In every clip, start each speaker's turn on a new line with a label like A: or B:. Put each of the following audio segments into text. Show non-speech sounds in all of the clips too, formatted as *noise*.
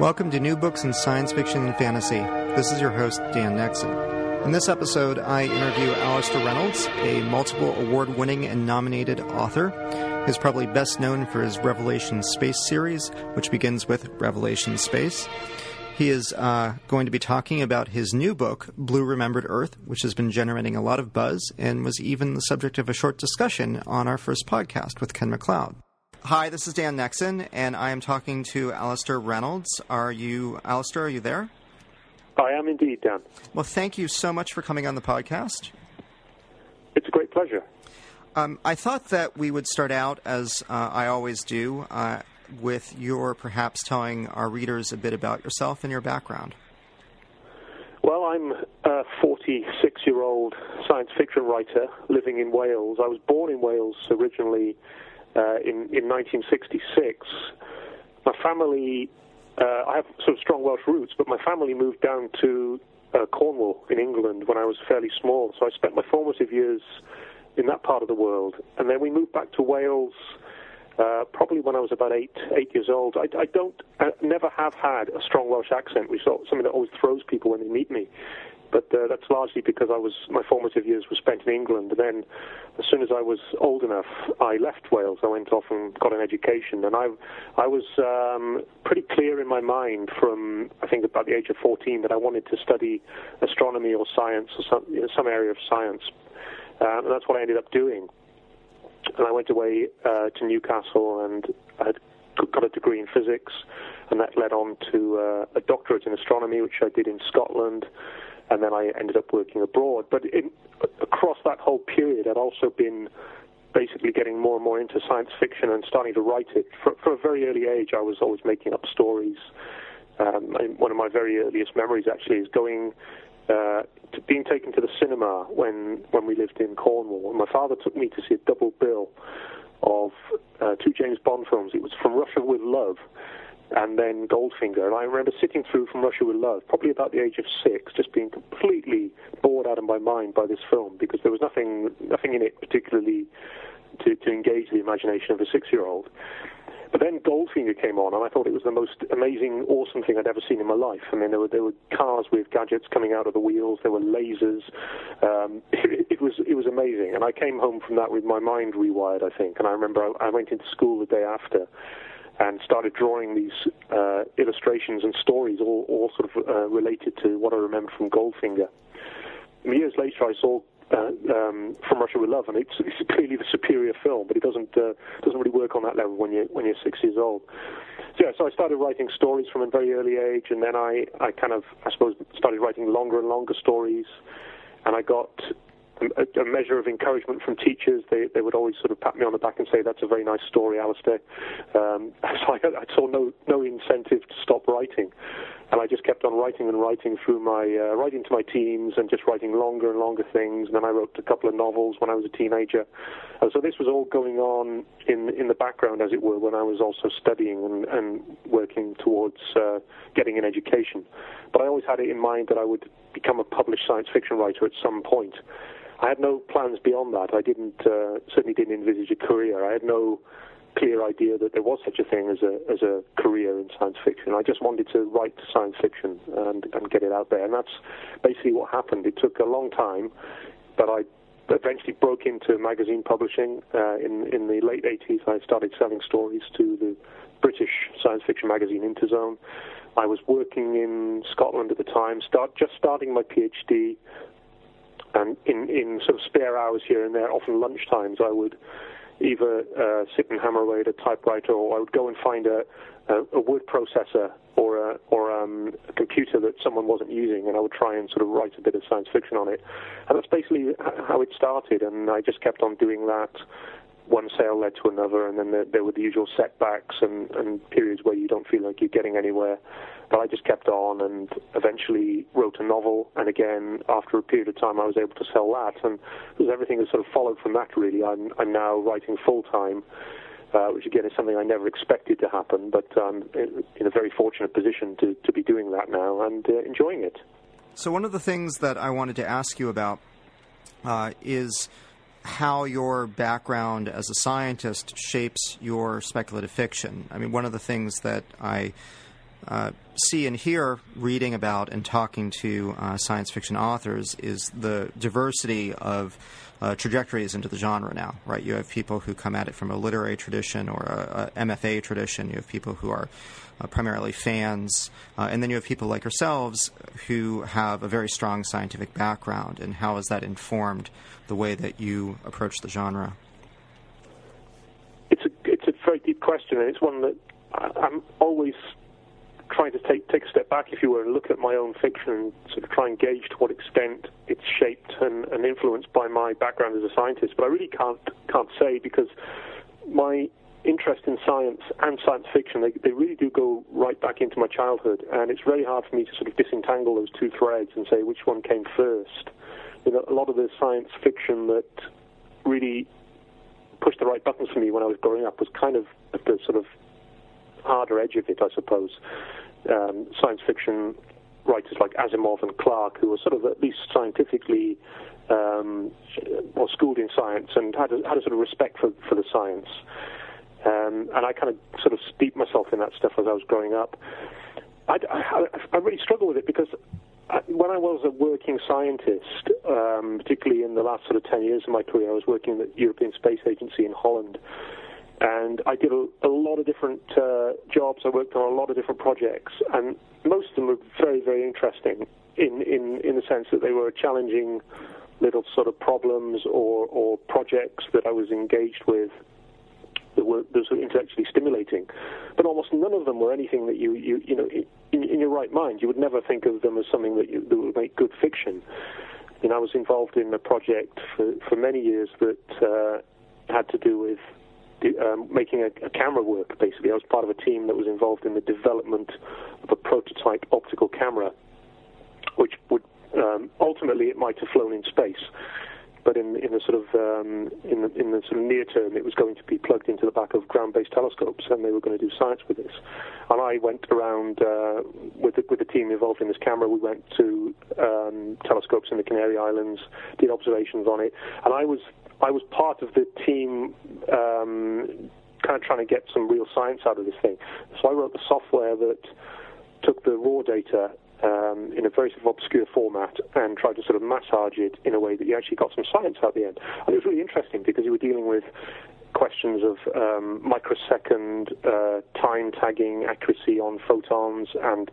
A: Welcome to New Books in Science Fiction and Fantasy. This is your host, Dan Nexon. In this episode, I interview Alastair Reynolds, a multiple award winning and nominated author. He's probably best known for his Revelation Space series, which begins with Revelation Space. He is uh, going to be talking about his new book, Blue Remembered Earth, which has been generating a lot of buzz and was even the subject of a short discussion on our first podcast with Ken MacLeod. Hi, this is Dan Nexon, and I am talking to Alastair Reynolds. Are you, Alastair, are you there?
B: I am indeed, Dan.
A: Well, thank you so much for coming on the podcast.
B: It's a great pleasure.
A: Um, I thought that we would start out, as uh, I always do, uh, with your perhaps telling our readers a bit about yourself and your background.
B: Well, I'm a 46 year old science fiction writer living in Wales. I was born in Wales originally uh, in, in 1966. My family, uh, I have sort of strong Welsh roots, but my family moved down to uh, Cornwall in England when I was fairly small. So I spent my formative years in that part of the world. And then we moved back to Wales uh, probably when I was about eight eight years old. I, I don't, I never have had a strong Welsh accent, which is something that always throws people when they meet me. But uh, that's largely because I was my formative years were spent in England. And then, as soon as I was old enough, I left Wales. I went off and got an education, and I I was um, pretty clear in my mind from I think about the age of 14 that I wanted to study astronomy or science or some you know, some area of science, um, and that's what I ended up doing. And I went away uh, to Newcastle and I had got a degree in physics, and that led on to uh, a doctorate in astronomy, which I did in Scotland, and then I ended up working abroad. But in, across that whole period, I'd also been basically getting more and more into science fiction and starting to write it. For, from a very early age, I was always making up stories. Um, one of my very earliest memories, actually, is going uh, to being taken to the cinema when when we lived in Cornwall. And my father took me to see a double bill of uh, two James Bond films. It was From Russia with Love and then Goldfinger. And I remember sitting through From Russia with Love, probably about the age of six, just being completely bored out of my mind by this film because there was nothing nothing in it particularly to, to engage the imagination of a six-year-old. But then Goldfinger came on, and I thought it was the most amazing, awesome thing I'd ever seen in my life. I mean, there were there were cars with gadgets coming out of the wheels. There were lasers. Um, *laughs* it, it was it was amazing, and I came home from that with my mind rewired. I think, and I remember I, I went into school the day after and started drawing these uh, illustrations and stories, all, all sort of uh, related to what I remember from Goldfinger. Years later, I saw uh, um, From Russia with Love, and it's, *laughs* it's clearly the superior film, but it doesn't uh, doesn't really work on that level when you when you're six years old. So yeah, so I started writing stories from a very early age, and then I I kind of I suppose started writing longer and longer stories, and I got a, a, measure of encouragement from teachers. They they would always sort of pat me on the back and say, "That's a very nice story, Alastair." Um, *laughs* so I, I, saw no no incentive to stop writing, and I just kept on writing and writing through my uh, writing to my teams and just writing longer and longer things. And then I wrote a couple of novels when I was a teenager. And so this was all going on in in the background, as it were, when I was also studying and, and working towards uh, getting an education. But I always had it in mind that I would become a published science fiction writer at some point. I had no plans beyond that. I didn't uh, certainly didn't envisage a career. I had no clear idea that there was such a thing as a as a career in science fiction. I just wanted to write science fiction and and get it out there, and that's basically what happened. It took a long time, but I eventually broke into magazine publishing. Uh, in in the late 80s, I started selling stories to the British science fiction magazine Interzone. I was working in Scotland at the time, start just starting my PhD and in, in sort of spare hours here and there, often lunch times, I would either uh, sit and hammer away at a typewriter, or I would go and find a, a, a word processor or a, or um, a computer that someone wasn't using, and I would try and sort of write a bit of science fiction on it. And that's basically how it started, and I just kept on doing that one sale led to another, and then there, there were the usual setbacks and, and periods where you don't feel like you're getting anywhere. But I just kept on and eventually wrote a novel. And again, after a period of time, I was able to sell that. And everything has sort of followed from that, really, I'm, I'm now writing full time. Uh, which again is something I never expected to happen, but I'm in, in a very fortunate position to, to be doing that now and uh, enjoying it.
A: So, one of the things that I wanted to ask you about uh, is how your background as a scientist shapes your speculative fiction. I mean, one of the things that I uh, see and hear reading about and talking to uh, science fiction authors is the diversity of uh, trajectories into the genre now, right? You have people who come at it from a literary tradition or a, a MFA tradition. You have people who are uh, primarily fans, uh, and then you have people like yourselves who have a very strong scientific background. And how has that informed the way that you approach the genre?
B: It's a it's a very deep question, and it's one that I'm always trying to take take a step back, if you were, and look at my own fiction and sort of try and gauge to what extent it's shaped and, and influenced by my background as a scientist. But I really can't can't say because my interest in science and science fiction they, they really do go right back into my childhood, and it's very hard for me to sort of disentangle those two threads and say which one came first. You know, a lot of the science fiction that really pushed the right buttons for me when I was growing up was kind of at the sort of harder edge of it, I suppose. Um, science fiction writers like Asimov and Clarke, who were sort of at least scientifically um, or schooled in science and had a, had a sort of respect for, for the science. Um, and I kind of sort of steeped myself in that stuff as I was growing up. I, I, I really struggle with it because I, when I was a working scientist, um, particularly in the last sort of 10 years of my career, I was working at the European Space Agency in Holland and I did a, a lot of different uh, jobs. I worked on a lot of different projects, and most of them were very, very interesting in, in, in the sense that they were challenging little sort of problems or, or projects that I was engaged with that were, that were intellectually stimulating. But almost none of them were anything that you, you, you know, in, in your right mind, you would never think of them as something that, you, that would make good fiction. You know, I was involved in a project for, for many years that uh, had to do with um, making a, a, camera work, basically. I was part of a team that was involved in the development of a prototype optical camera, which would um, ultimately it might have flown in space. But in, in the sort of um, in, the, in the sort of near term, it was going to be plugged into the back of ground-based telescopes, and they were going to do science with this. And I went around uh, with the, with the team involved in this camera. We went to um, telescopes in the Canary Islands, did observations on it, and I was I was part of the team um, kind of trying to get some real science out of this thing. So I wrote the software that took the raw data um, in a very sort of obscure format and tried to sort of massage it in a way that you actually got some science out the end. And it was really interesting because you were dealing with questions of um, microsecond uh, time tagging accuracy on photons and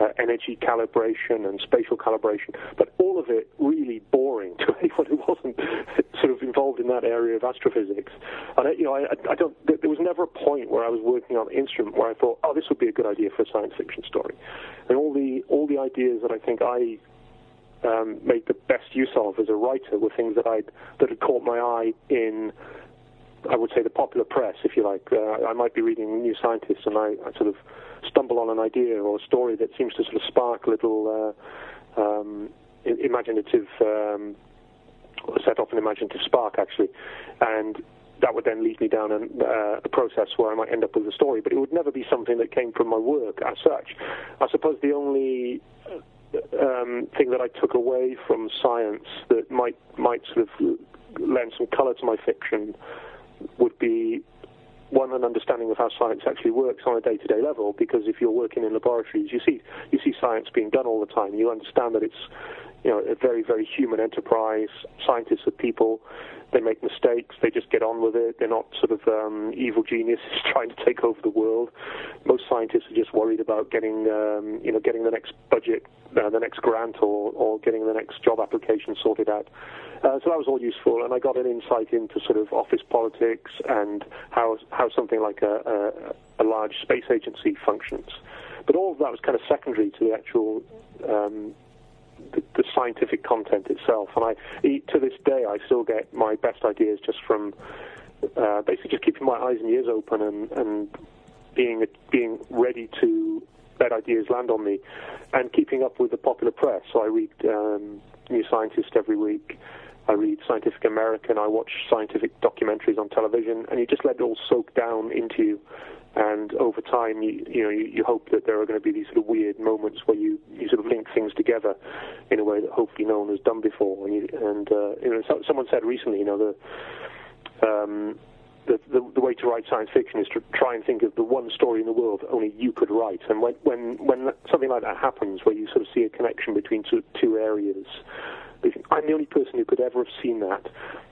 B: uh, energy calibration and spatial calibration, but all of it really boring *laughs* to anyone who wasn't *laughs* sort of involved in that area of astrophysics. And I, you know, I, I don't. There was never a point where I was working on an instrument where I thought, oh, this would be a good idea for a science fiction story. And all the all the ideas that I think I um, made the best use of as a writer were things that I that had caught my eye in I would say the popular press, if you like. Uh, I might be reading New Scientist and I, I, sort of stumble on an idea or a story that seems to sort of spark a little uh, um, imaginative, um, set off an imaginative spark actually, and that would then lead me down uh, a process where I might end up with a story. But it would never be something that came from my work as such. I suppose the only um, thing that I took away from science that might might sort of lend some colour to my fiction would be one an understanding of how science actually works on a day-to-day level because if you're working in laboratories you see you see science being done all the time. You understand that it's you know a very very human enterprise scientists are people they make mistakes they just get on with it they're not sort of um, evil geniuses *laughs* trying to take over the world most scientists are just worried about getting um, you know getting the next budget uh, the next grant or or getting the next job application sorted out uh, so that was all useful, and I got an insight into sort of office politics and how how something like a, a, a large space agency functions. But all of that was kind of secondary to the actual um, the, the, scientific content itself. And I, to this day, I still get my best ideas just from uh, basically just keeping my eyes and ears open and, and being being ready to let ideas land on me, and keeping up with the popular press. So I read um, New Scientist every week. I read Scientific American. I watch scientific documentaries on television, and you just let it all soak down into you. And over time, you, you know, you, you hope that there are going to be these sort of weird moments where you, you sort of link things together in a way that hopefully no one has done before. And, you, and uh, you know, so, someone said recently, you know, the um, the, the, the, way to write science fiction is to try and think of the one story in the world that only you could write. And when, when, when something like that happens, where you sort of see a connection between two, two areas, I'm the only person who could ever have seen that.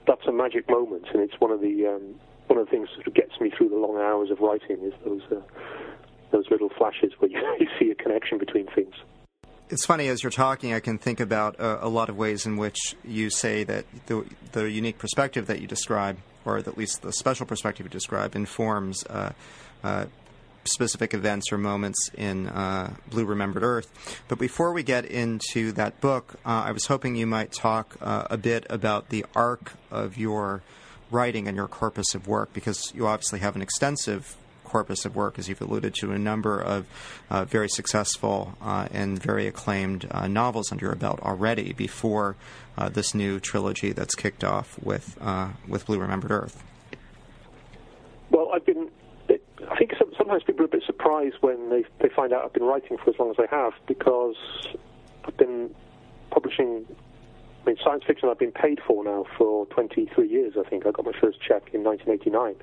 B: That's a magic moment, and it's one of the um, one of the things that sort of gets me through the long hours of writing is those uh, those little flashes where you, *laughs* you see a connection between things.
A: It's funny as you're talking, I can think about a lot of ways in which you say that the, the unique perspective that you describe, or at least the special perspective you describe, informs uh, uh, specific events or moments in uh, Blue Remembered Earth. But before we get into that book, uh, I was hoping you might talk uh, a bit about the arc of your writing and your corpus of work, because you obviously have an extensive corpus of work, as you've alluded to, a number of uh, very successful uh, and very acclaimed uh, novels under your belt already before uh, this new trilogy that's kicked off with uh, with Blue Remembered Earth.
B: Well, I've been. I think sometimes people are a bit surprised when they they find out I've been writing for as long as I have because I've been publishing I mean, science fiction I've been paid for now for 23 years, I think. I got my first check in 1989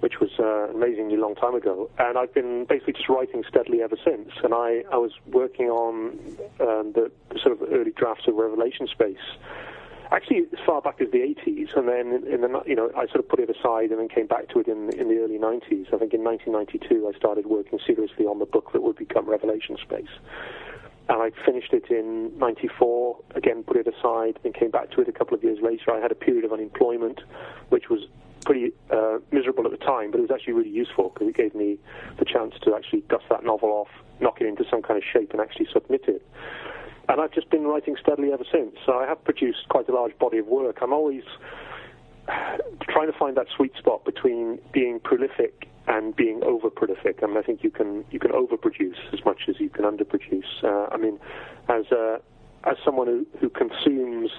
B: which was uh, amazingly long time ago. And I've been basically just writing steadily ever since. And I, I was working on um, the, the, sort of early drafts of Revelation Space. Actually, as far back as the 80s, and then in the you know I sort of put it aside and then came back to it in in the early 90s. I think in 1992 I started working seriously on the book that would become Revelation Space and I finished it in 94, again put it aside, and came back to it a couple of years later. I had a period of unemployment, which was pretty uh, miserable at the time, but it was actually really useful because it gave me the chance to actually dust that novel off, knock it into some kind of shape, and actually submit it. And I've just been writing steadily ever since. So I have produced quite a large body of work. I'm always *sighs* trying to find that sweet spot between being prolific and being over prolific. I mean, I think you can you can overproduce as much as you can underproduce. Uh, I mean, as uh, as someone who, who consumes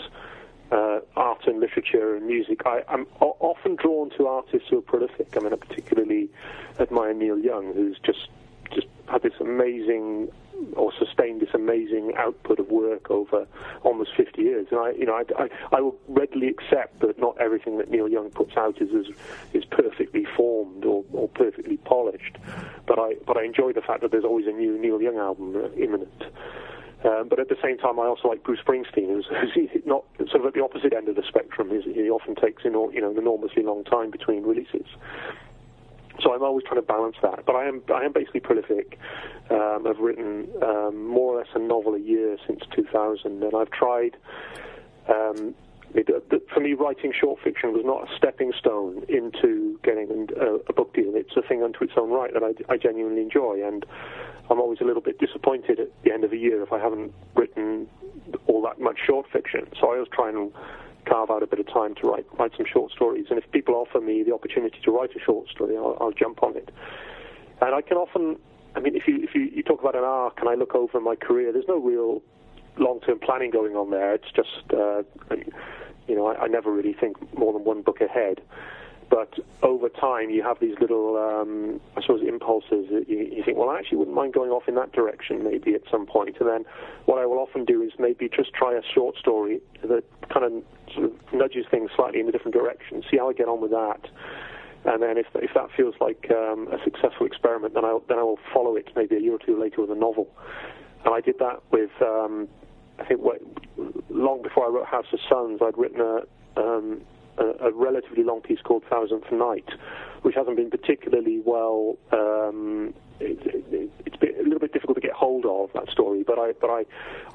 B: uh, art and literature and music, I, am often drawn to artists who are prolific. I mean, I particularly admire Neil Young, who's just just had this amazing or sustained this amazing output of work over almost 50 years. And I, you know, I, I, I will readily accept that not everything that Neil Young puts out is is, is perfectly formed or, or perfectly polished. But I but I enjoy the fact that there's always a new Neil Young album imminent. Um, but at the same time, I also like Bruce Springsteen, who's, *laughs* who's not sort of at the opposite end of the spectrum. He's, he often takes you know, an enormously long time between releases. So I'm always trying to balance that. But I am I am basically prolific. Um, I've written um, more or less a novel a year since 2000, and I've tried. Um, it, uh, for me, writing short fiction was not a stepping stone into getting a, a book deal. It's a thing unto its own right that I, I genuinely enjoy, and I'm always a little bit disappointed at the end of the year if I haven't written all that much short fiction. So I always try and carve out a bit of time to write write some short stories. And if people offer me the opportunity to write a short story, I'll, I'll jump on it. And I can often, I mean, if you if you, you talk about an arc, and I look over my career, there's no real long-term planning going on there. It's just, uh, you know, I, I never really think more than one book ahead. But over time, you have these little, um, I suppose, impulses that you, you think, well, I actually wouldn't mind going off in that direction maybe at some point. And then what I will often do is maybe just try a short story that kind of sort of nudges things slightly in a different direction, see how I get on with that. And then if, if that feels like um, a successful experiment, then I, then I will follow it maybe a year or two later with a novel. And I did that with, um, I think, what, long before I wrote House of Suns, I'd written a, um, a, a, relatively long piece called Thousandth Night, which hasn't been particularly well. Um, it, it, it's a little bit difficult to get hold of that story, but I but I,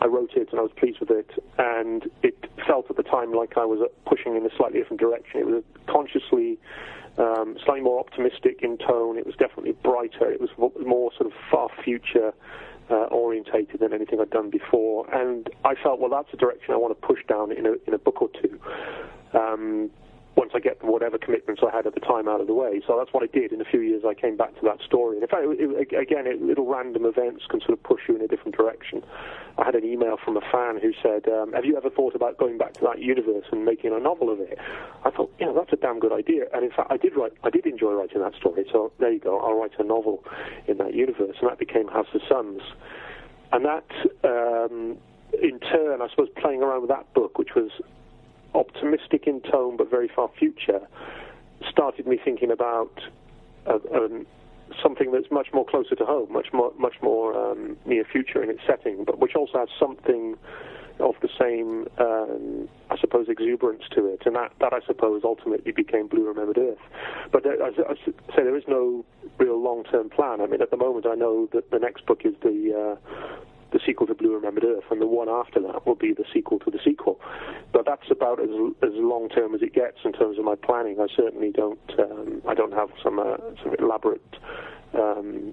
B: I wrote it and I was pleased with it, and it felt at the time like I was pushing in a slightly different direction. It was consciously. Um, slightly more optimistic in tone. It was definitely brighter. It was more sort of far future uh, orientated than anything I'd done before. And I felt, well, that's a direction I want to push down in a, in a book or two. Um, once I get whatever commitments I had at the time out of the way. So that's what I did. In a few years, I came back to that story. And in fact, it, it, again, it, little random events can sort of push you in a different direction. I had an email from a fan who said, um, "Have you ever thought about going back to that universe and making a novel of it?" I thought, "Yeah, that's a damn good idea. And in fact, I did write, I did enjoy writing that story. So there you go. I'll write a novel in that universe, and that became House of Suns. And that, um, in turn, I suppose, playing around with that book, which was optimistic in tone but very far future, started me thinking about uh, um, something that's much more closer to home, much more much more um, near future in its setting, but which also has something of the same, um, I suppose, exuberance to it, and that, that I suppose ultimately became Blue Remembered Earth. But there, as I say, there is no real long-term plan. I mean, at the moment, I know that the next book is the uh, the sequel to Blue Remembered Earth, and the one after that will be the sequel to the sequel. But that's about as as long term as it gets in terms of my planning. I certainly don't um, I don't have some uh, some elaborate um,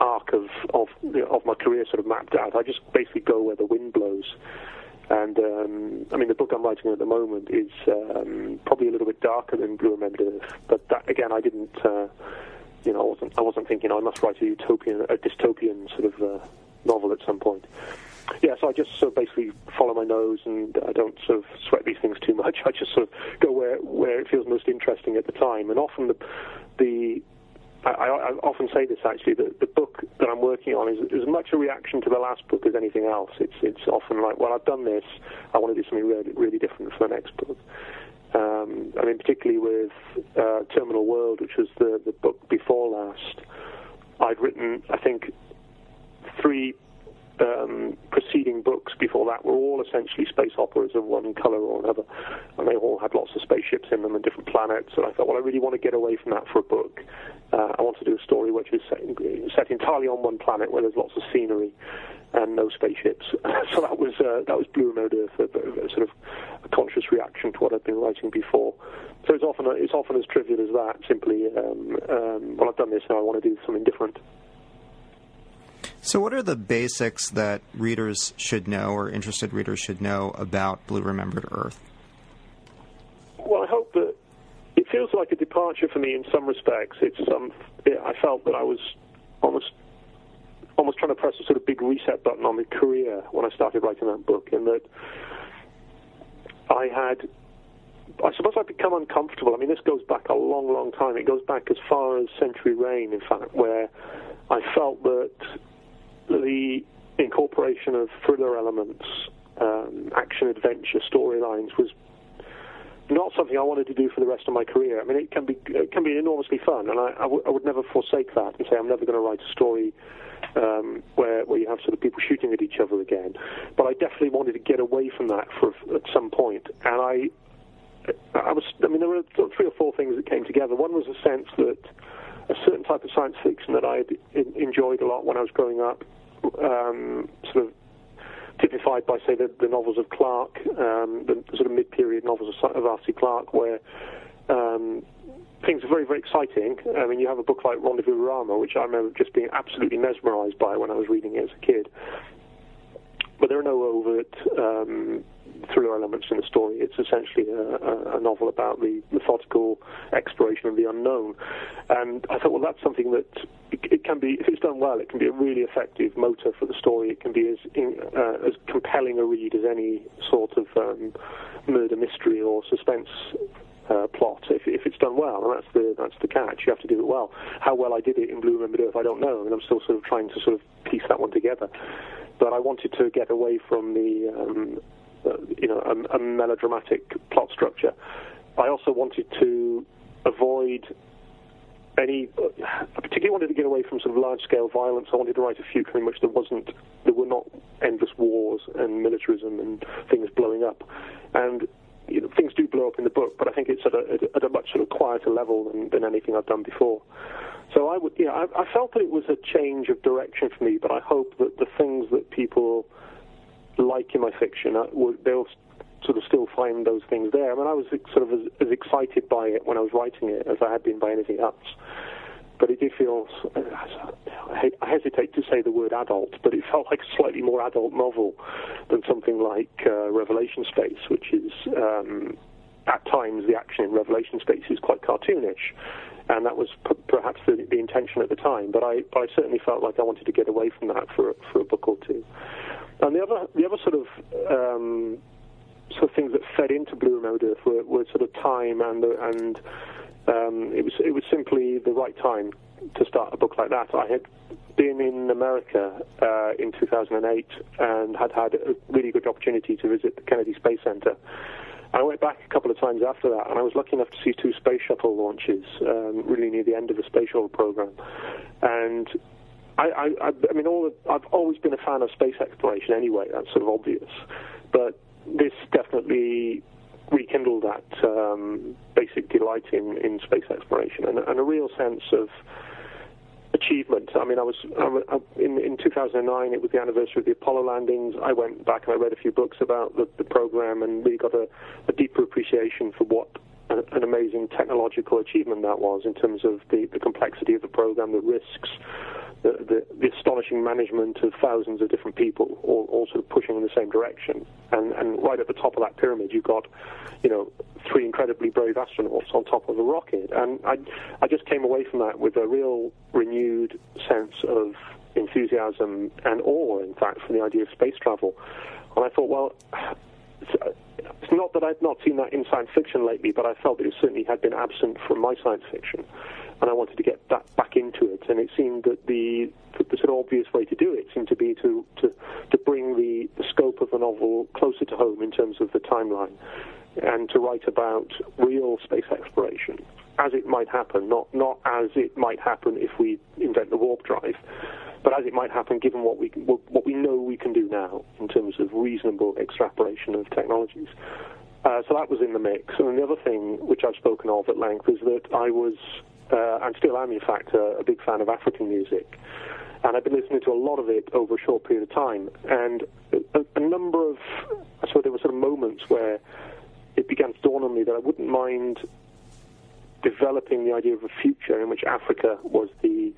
B: arc of of of my career sort of mapped out. I just basically go where the wind blows. And um, I mean, the book I'm writing at the moment is um, probably a little bit darker than Blue Remembered Earth. But that, again, I didn't, uh, you know, I wasn't, I wasn't thinking I must write a utopian, a dystopian sort of uh, novel at some point. Yeah, so I just sort of basically follow my nose, and I don't sort of sweat these things too much. *laughs* I just sort of go where where it feels most interesting at the time, and often the the I, I often say this actually that the book that I'm working on is as much a reaction to the last book as anything else. It's it's often like, well, I've done this, I want to do something really really different for the next book. Um, I mean, particularly with uh, Terminal World, which was the the book before last. I'd written, I think, three um, preceding books before that were all essentially space operas of one color or another, and they all had lots of spaceships in them and different planets. And I thought, well, I really want to get away from that for a book. Uh, I want to do a story which is set, set, entirely on one planet where there's lots of scenery and no spaceships. *laughs* so that was uh, that was Blue Remembered Earth, a, a, sort of a conscious reaction to what I'd been writing before. So it's often it's often as trivial as that. Simply, um, um, well, I've done this now. I want to do something different.
A: So, what are the basics that readers should know or interested readers should know about Blue Remembered Earth?
B: Well, I hope that it feels like a departure for me in some respects. It's um, I felt that I was almost almost trying to press a sort of big reset button on my career when I started writing that book, and that I had I suppose I've become uncomfortable. I mean, this goes back a long, long time. It goes back as far as Century Rain, in fact, where I felt that the incorporation of thriller elements, um, action adventure storylines was not something I wanted to do for the rest of my career. I mean, it can be it can be enormously fun, and I, I, w- I would never forsake that and say I'm never going to write a story um, where where you have sort of people shooting at each other again. But I definitely wanted to get away from that for at some point. and I. I was. I mean, there were three or four things that came together. One was a sense that type of science fiction that I enjoyed a lot when I was growing up, um, sort of typified by, say, the, the novels of Clarke, um, the, sort of mid-period novels of, of Arthur Clarke, where um, things are very, very exciting. I mean, you have a book like Rendezvous Rama, which I remember just being absolutely mesmerized by when I was reading it as a kid. But there are no overt um, thriller elements in the story. It's essentially a, a, novel about the methodical exploration of the unknown. And I thought, well, that's something that it, it, can be, if it's done well, it can be a really effective motor for the story. It can be as in, uh, as compelling a read as any sort of um, murder mystery or suspense uh, plot if, if it's done well, and that's the that's the catch. You have to do it well. How well I did it in Blue Remembered Earth, I don't know, and I'm still sort of trying to sort of piece that one together. But I wanted to get away from the um, Uh, you know, a, a melodramatic plot structure. I also wanted to avoid any. Uh, I particularly wanted to get away from sort of large-scale violence. I wanted to write a future in which there wasn't, there were not endless wars and militarism and things blowing up. And you know, things do blow up in the book, but I think it's at a, at a much sort of quieter level than, than anything I've done before. So I would, yeah, I, I felt that it was a change of direction for me, but I hope that the things that people like in my fiction, uh, they'll sort of still find those things there. I mean, I was sort of as, as, excited by it when I was writing it as I had been by anything else. But it did feel, I hesitate to say the word adult, but it *laughs* felt like a slightly more adult novel than something like uh, Revelation Space, which is, um, at times the action in Revelation Space is quite cartoonish, and that was p- perhaps the, the, intention at the time. But I, I certainly felt like I wanted to get away from that for for a book or two. And the other the other sort of um, sort of things that fed into Blue Remembered Earth were, were sort of time and and um, it was it was simply the right time to start a book like that. I had been in America uh, in 2008 and had had a really good opportunity to visit the Kennedy Space Center. I went back a couple of times after that, and I was lucky enough to see two space shuttle launches, um, really near the end of the space shuttle program. And I, I, I mean, all I've always been a fan of space exploration anyway. That's sort of obvious, but this definitely rekindled that um, basic delight in, in space exploration and, and, a real sense of achievement. I mean, I was I, in, in 2009. It was the anniversary of the Apollo landings. I went back and I read a few books about the, the program and really got a, a deeper appreciation for what an amazing technological achievement that was in terms of the, the complexity of the program, the risks, the, the, the, astonishing management of thousands of different people, all, all sort of pushing in the same direction. And, and right at the top of that pyramid, you've got, you know, three incredibly brave astronauts on top of a rocket. And I, I just came away from that with a real renewed sense of enthusiasm and awe, in fact, for the idea of space travel. And I thought, well, it's not that I've not seen that in science fiction lately, but I felt it certainly had been absent from my science fiction and I wanted to get that back into it. And it seemed that the, the sort of obvious way to do it seemed to be to, to, to bring the, the scope of the novel closer to home in terms of the timeline and to write about real space exploration as it might happen, not, not as it might happen if we invent the warp drive, but as it might happen given what we, what we know we can do now in terms of reasonable extrapolation of technologies. Uh, so that was in the mix. And the other thing, which I've spoken of at length, is that I was uh, and still am, in fact, a, a big fan of African music. And I've been listening to a lot of it over a short period of time. And a, a number of, I suppose there were sort of moments where it began to dawn on me that I wouldn't mind developing the idea of a future in which Africa was the,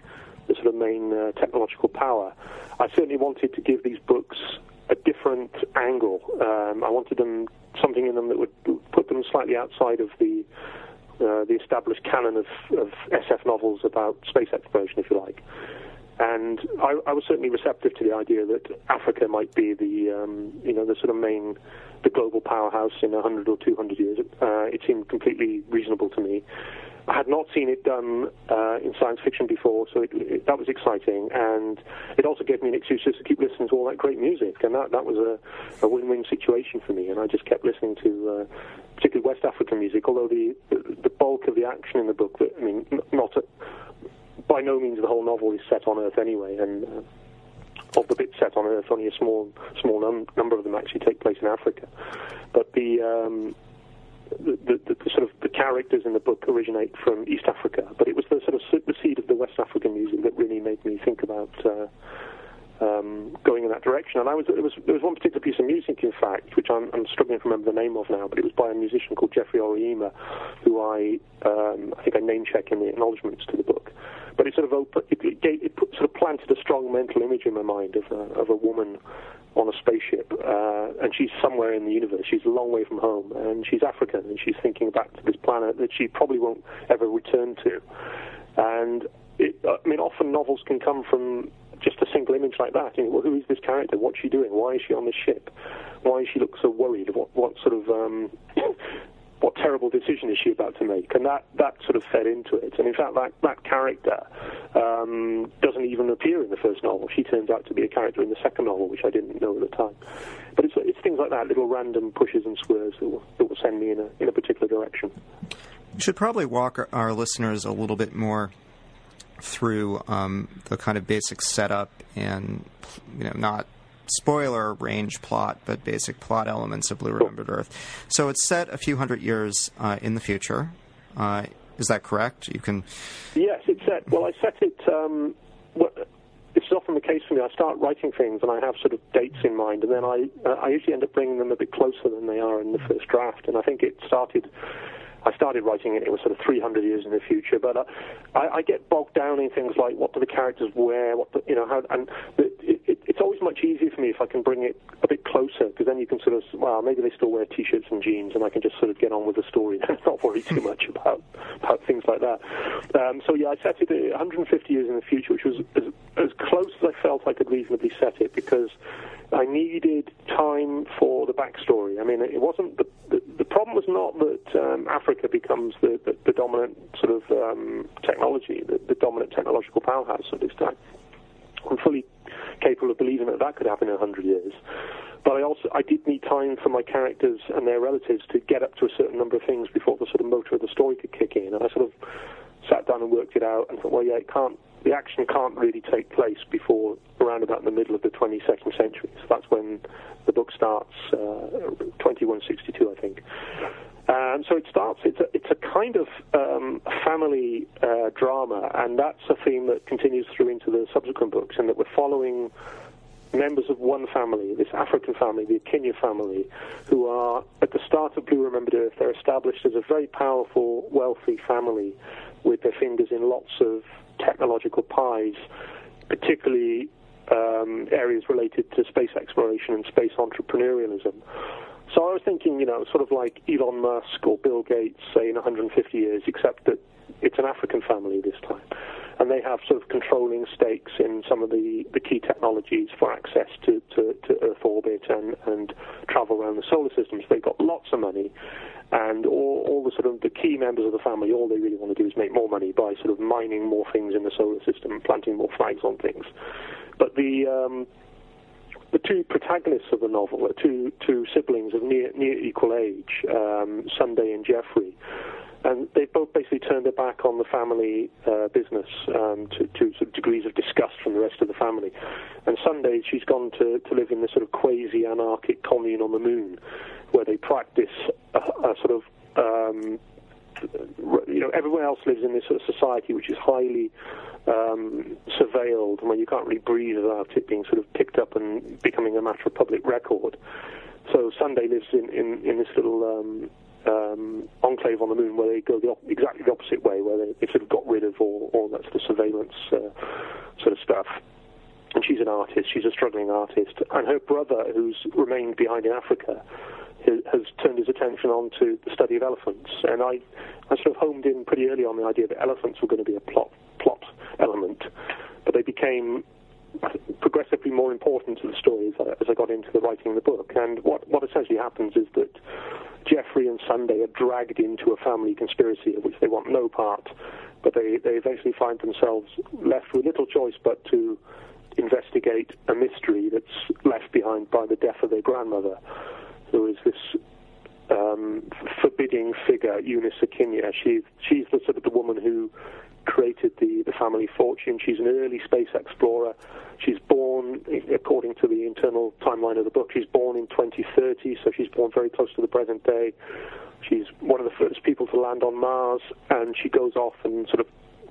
B: the sort of main uh, technological power. I certainly wanted to give these books a different angle. Um, I wanted them something in them that would put them slightly outside of the uh, the established canon of, of, SF novels about space exploration, if you like. And I, I, was certainly receptive to the idea that Africa might be the, um, you know, the sort of main, the global powerhouse in 100 or 200 years. Uh, it seemed completely reasonable to me. I had not seen it done uh, in science fiction before, so it, it, that was exciting, and it also gave me an excuse just to keep listening to all that great music, and that that was a, a win-win situation for me. And I just kept listening to, uh, particularly West African music, although the, the, the bulk of the action in the book, I mean, not a, by no means the whole novel is set on Earth anyway, and. Uh, of the bits set on Earth, only a small small num- number of them actually take place in Africa. But the um, the, the, the, sort of the characters in the book originate from East Africa, but it was the sort of the seed of the West African music that really made me think about uh, um, going in that direction. And I was there was there was one particular piece of music, in fact, which I'm, I'm struggling to remember the name of now, but it was by a musician called Geoffrey Oryema, who I um, I think I name check in the acknowledgements to the book. But it sort of opened, it, it, it put, sort of planted a strong mental image in my mind of a, of a woman on a spaceship, uh, and she's somewhere in the universe. She's a long way from home, and she's African, and she's thinking back to this planet that she probably won't ever return to. And it, I mean, often novels can come from just a single image like that. You know, well, who is this character? What's she doing? Why is she on this ship? Why does she look so worried? What, what sort of um, what terrible decision is she about to make? And that, that sort of fed into it. And in fact, that, that character um, doesn't even appear in the first novel. She turns out to be a character in the second novel, which I didn't know at the time. But it's, it's things like that, little random pushes and swerves that will, that will send me in a, in a particular direction.
A: We should probably walk our listeners a little bit more through um, the kind of basic setup and you know not spoiler range plot, but basic plot elements of Blue Remembered Earth. So it's set a few hundred years uh, in the future. Uh, is that correct? You can.
B: Yes, it's set. Well, I set it. Um, well, this is often the case for me. I start writing things and I have sort of dates in mind, and then I uh, I usually end up bringing them a bit closer than they are in the first draft. And I think it started I started writing it, it was sort of 300 years in the future, but uh, I, I, get bogged down in things like what do the characters wear, what the, you know, how, and it, it's always much easier for me if I can bring it a bit closer because then you can sort of, well, maybe they still wear t-shirts and jeans, and I can just sort of get on with the story *laughs* and not worry too much about about things like that. Um, so yeah, I set it 150 years in the future, which was as, as close as I felt I could reasonably set it because I needed time for the backstory. I mean, it wasn't the the, the problem was not that um, Africa becomes the, the, the, dominant sort of um, technology, the, the dominant technological powerhouse at this time. I'm fully capable of believing that that could happen in a hundred years. But I also I did need time for my characters and their relatives to get up to a certain number of things before the sort of motor of the story could kick in. And I sort of sat down and worked it out and thought, well, yeah, it can't. The action can't really take place before around about the middle of the 22nd century. So that's when the book starts, uh, 2162, I think. And so it starts. It's a, it's a kind of um, family uh, drama, and that's a theme that continues through into the subsequent books, and that we're following members of one family, this African family, the Akinya family, who are at the start of Blue Remembered Earth. They're established as a very powerful, wealthy family with their fingers in lots of technological pies, particularly um, areas related to space exploration and space entrepreneurialism. So I was thinking, you know, sort of like Elon Musk or Bill Gates, say in 150 years, except that it's an African family this time. And they have sort of controlling stakes in some of the, the key technologies for access to, to, to Earth orbit and, and travel around the solar system. So they've got lots of money. And all, all the sort of the key members of the family, all they really want to do is make more money by sort of mining more things in the solar system and planting more flags on things. But the um, the two protagonists of the novel are two two siblings of near near equal age, um, Sunday and Geoffrey, and they both basically turned their back on the family uh, business um, to, to sort of degrees of disgust from the rest of the family. And Sunday, she's gone to, to live in this sort of quasi anarchic commune on the moon, where they practice a, a sort of um, you know, everyone else lives in this sort of society which is highly um, surveilled, and where you can't really breathe without it being sort of picked up and becoming a matter of public record. So Sunday lives in, in, in this little um, um, enclave on the moon where they go the op- exactly the opposite way, where they, they sort of got rid of all, all that sort of surveillance uh, sort of stuff. And she's an artist, she's a struggling artist. And her brother, who's remained behind in Africa, has turned his attention on to the study of elephants. And I, I sort of homed in pretty early on the idea that elephants were going to be a plot plot element, but they became progressively more important to the story as I, as I got into the writing of the book. And what, what essentially happens is that Geoffrey and Sunday are dragged into a family conspiracy of which they want no part, but they, they eventually find themselves left with little choice but to investigate a mystery that's left behind by the death of their grandmother, who is this um, forbidding figure, Eunice Akinya. She's she's the sort of the woman who created the, the family fortune. She's an early space explorer. She's born, according to the internal timeline of the book, she's born in 2030, so she's born very close to the present day. She's one of the first people to land on Mars, and she goes off and sort of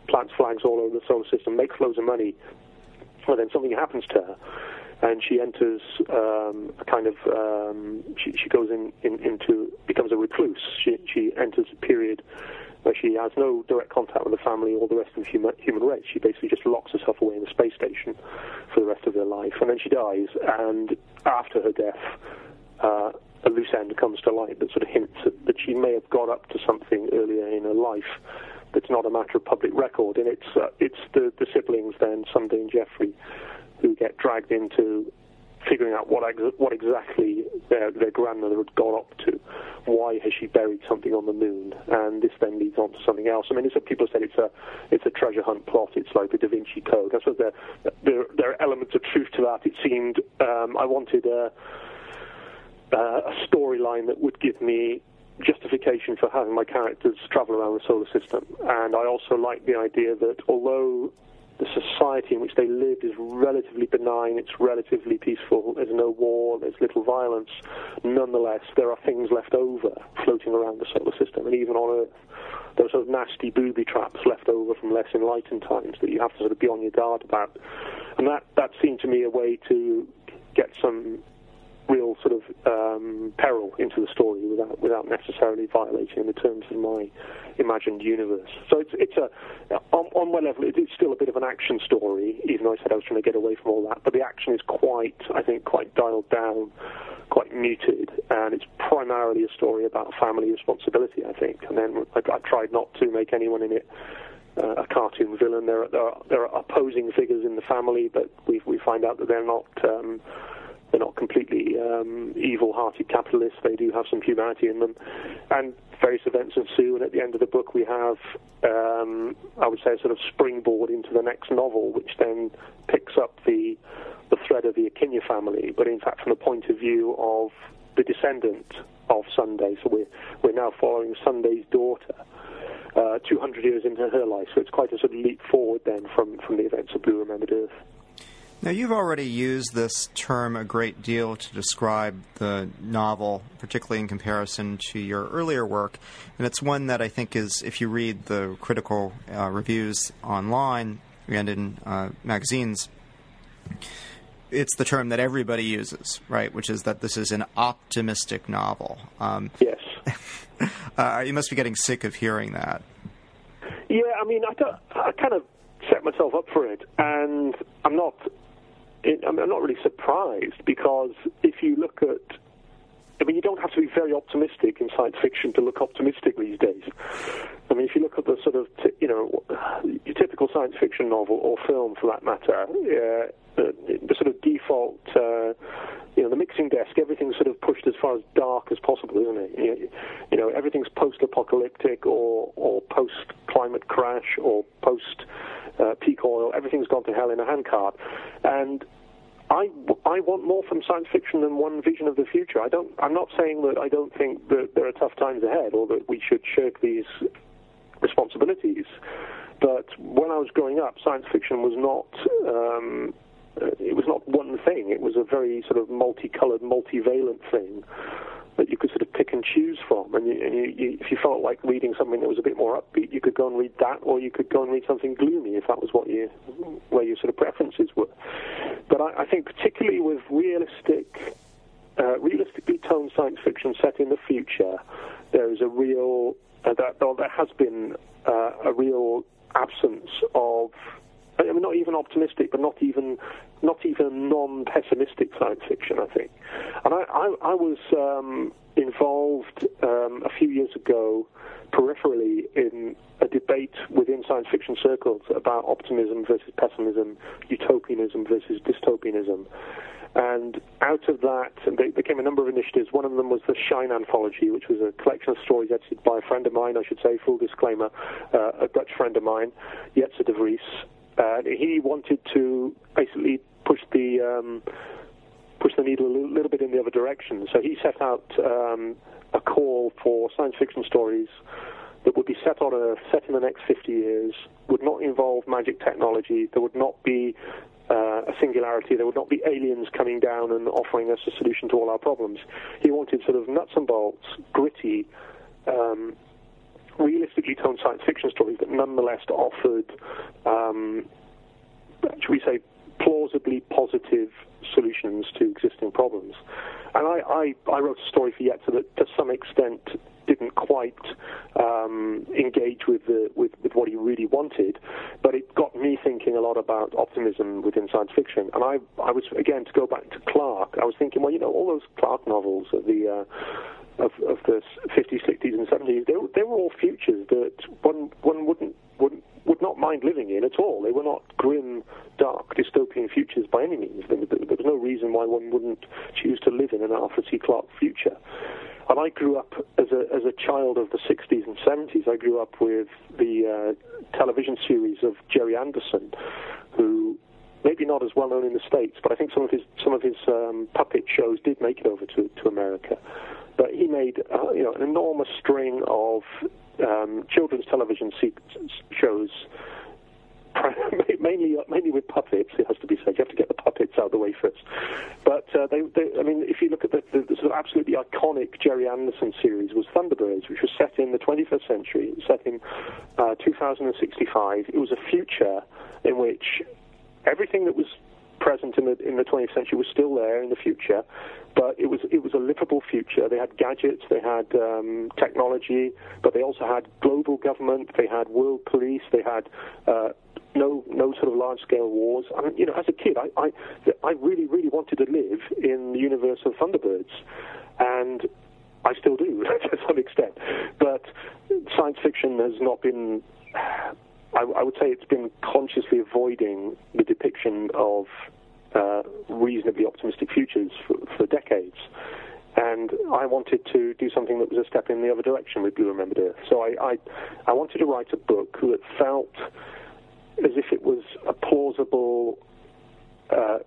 B: plants flags all over the solar system, makes loads of money, and then something happens to her and she enters um, a kind of um, she, she goes in, in, into becomes a recluse. She, she enters a period where she has no direct contact with the family or the rest of the human, human race. She basically just locks herself away in the space station for the rest of her life, and then she dies. And after her death, uh, a loose end comes to light that sort of hints at, that she may have got up to something earlier in her life that's not a matter of public record. And it's uh, it's the, the siblings then, Sunday and Geoffrey, who get dragged into figuring out what ex- what exactly their, their grandmother had gone up to. Why has she buried something on the moon? And this then leads on to something else. I mean, some people said it's a it's a treasure hunt plot. It's like the Da Vinci Code. That's what there there, there are elements of truth to that. It seemed um, I wanted a a storyline that would give me justification for having my characters travel around the solar system. And I also like the idea that although the society in which they live is relatively benign, it's relatively peaceful, there's no war, there's little violence. Nonetheless, there are things left over floating around the solar system, and even on Earth. There are sort of nasty booby traps left over from less enlightened times that you have to sort of be on your guard about. And that, that seemed to me a way to get some real sort of um, peril into the story without without necessarily violating the terms of my imagined universe. So it's it's a on, on one level it is still a bit of an action story, even though I said I was trying to get away from all that. But the action is quite, I think, quite dialed down, quite muted, and it's primarily a story about family responsibility. I think, and then I, I tried not to make anyone in it uh, a cartoon villain. There are, there are, there are opposing figures in the family, but we we find out that they're not. Um, they're not completely um, evil-hearted capitalists. They do have some humanity in them, and various events ensue. And at the end of the book, we have, um, I would say, a sort of springboard into the next novel, which then picks up the the thread of the Akinya family, but in fact from the point of view of the descendant of Sunday. So we're we're now following Sunday's daughter. Uh, 200 years into her life, so it's quite a sort of leap forward then from, from the events of Blue Remembered Earth.
A: Now, you've already used this term a great deal to describe the novel, particularly in comparison to your earlier work. And it's one that I think is, if you read the critical uh, reviews online and in uh, magazines, it's the term that everybody uses, right? Which is that this is an optimistic novel.
B: Um, yes. *laughs*
A: uh, you must be getting sick of hearing that.
B: Yeah, I mean, I, I kind of set myself up for it, and I'm not it, I'm not really surprised because if you look at I mean, you don't have to be very optimistic in science fiction to look optimistic these days. I mean, if you look at the sort of, t- you know, your typical science fiction novel or film, for that matter, uh, the, the, sort of default, uh, you know, the mixing desk, everything's sort of pushed as far as dark as possible, isn't it? You, you know, everything's post-apocalyptic or or post-climate crash or post uh, peak oil. Everything's gone to hell in a handcart, and I, I want more from science fiction than one vision of the future. I don't. I'm not saying that I don't think that there are tough times ahead or that we should shirk these responsibilities. But when I was growing up, science fiction was not. Um, it was not one thing. It was a very sort of multicolored, multivalent thing that you could sort of pick and choose from. And, you, and you, you, if you felt like reading something that was a bit more upbeat, you could go and read that, or you could go and read something gloomy if that was what you, where your sort of preferences were. But I, I think particularly with realistic, uh, realistically toned science fiction set in the future, there is a real, uh, that, there has been uh, a real absence of I mean, not even optimistic, but not even not even non-pessimistic science fiction. I think, and I I, I was um, involved um, a few years ago peripherally in a debate within science fiction circles about optimism versus pessimism, utopianism versus dystopianism. And out of that, there became a number of initiatives. One of them was the Shine Anthology, which was a collection of stories edited by a friend of mine, I should say, full disclaimer, uh, a Dutch friend of mine, Jetze de Vries, uh, he wanted to basically push the um, push the needle a little, bit in the other direction. So he set out um, a call for science fiction stories that would be set on Earth, set in the next 50 years, would not involve magic technology. There would not be uh, a singularity. There would not be aliens coming down and offering us a solution to all our problems. He wanted sort of nuts and bolts, gritty, um, realistically told science fiction stories that nonetheless offered, um, should we say, plausibly positive solutions to existing problems. And I, I, I wrote a story for Jetze that, to some extent, didn't quite um, engage with, the, with, with what he really wanted, but it got me thinking a lot about optimism within science fiction. And I, I was again to go back to Clarke. I was thinking, well, you know, all those Clarke novels, of the uh, of, of the 50s, 60s, and 70s, they, they were all futures that one one wouldn't would would not mind living in at all. They were not grim, dark, dystopian futures by any means. There, was no reason why one wouldn't choose to live in an Arthur C. Clarke future. And I grew up as a as a child of the 60s and 70s. I grew up with the uh, television series of Gerry Anderson, who maybe not as well known in the states, but I think some of his some of his um, puppet shows did make it over to to America. Made uh, you know an enormous string of um, children's television shows, *laughs* mainly mainly with puppets. It has to be said. You have to get the puppets out of the way first. But uh, they, they, I mean, if you look at the, the, the, sort of absolutely iconic Gerry Anderson series, was Thunderbirds, which was set in the 21st century, set in uh, 2065. It was a future in which everything that was present in the in the 20th century was still there in the future, but it was it was a livable future. They had gadgets, they had um, technology, but they also had global government, they had world police, they had uh, no no sort of large scale wars. I mean, you know, as a kid, I, I I really really wanted to live in the universe of Thunderbirds, and I still do *laughs* to some extent. But science fiction has not been. I, I would say it's been consciously avoiding the depiction of uh, reasonably optimistic futures for, for decades. And I wanted to do something that was a step in the other direction with Blue Remembered Earth. So I, I, I wanted to write a book that felt as if it was a plausible uh,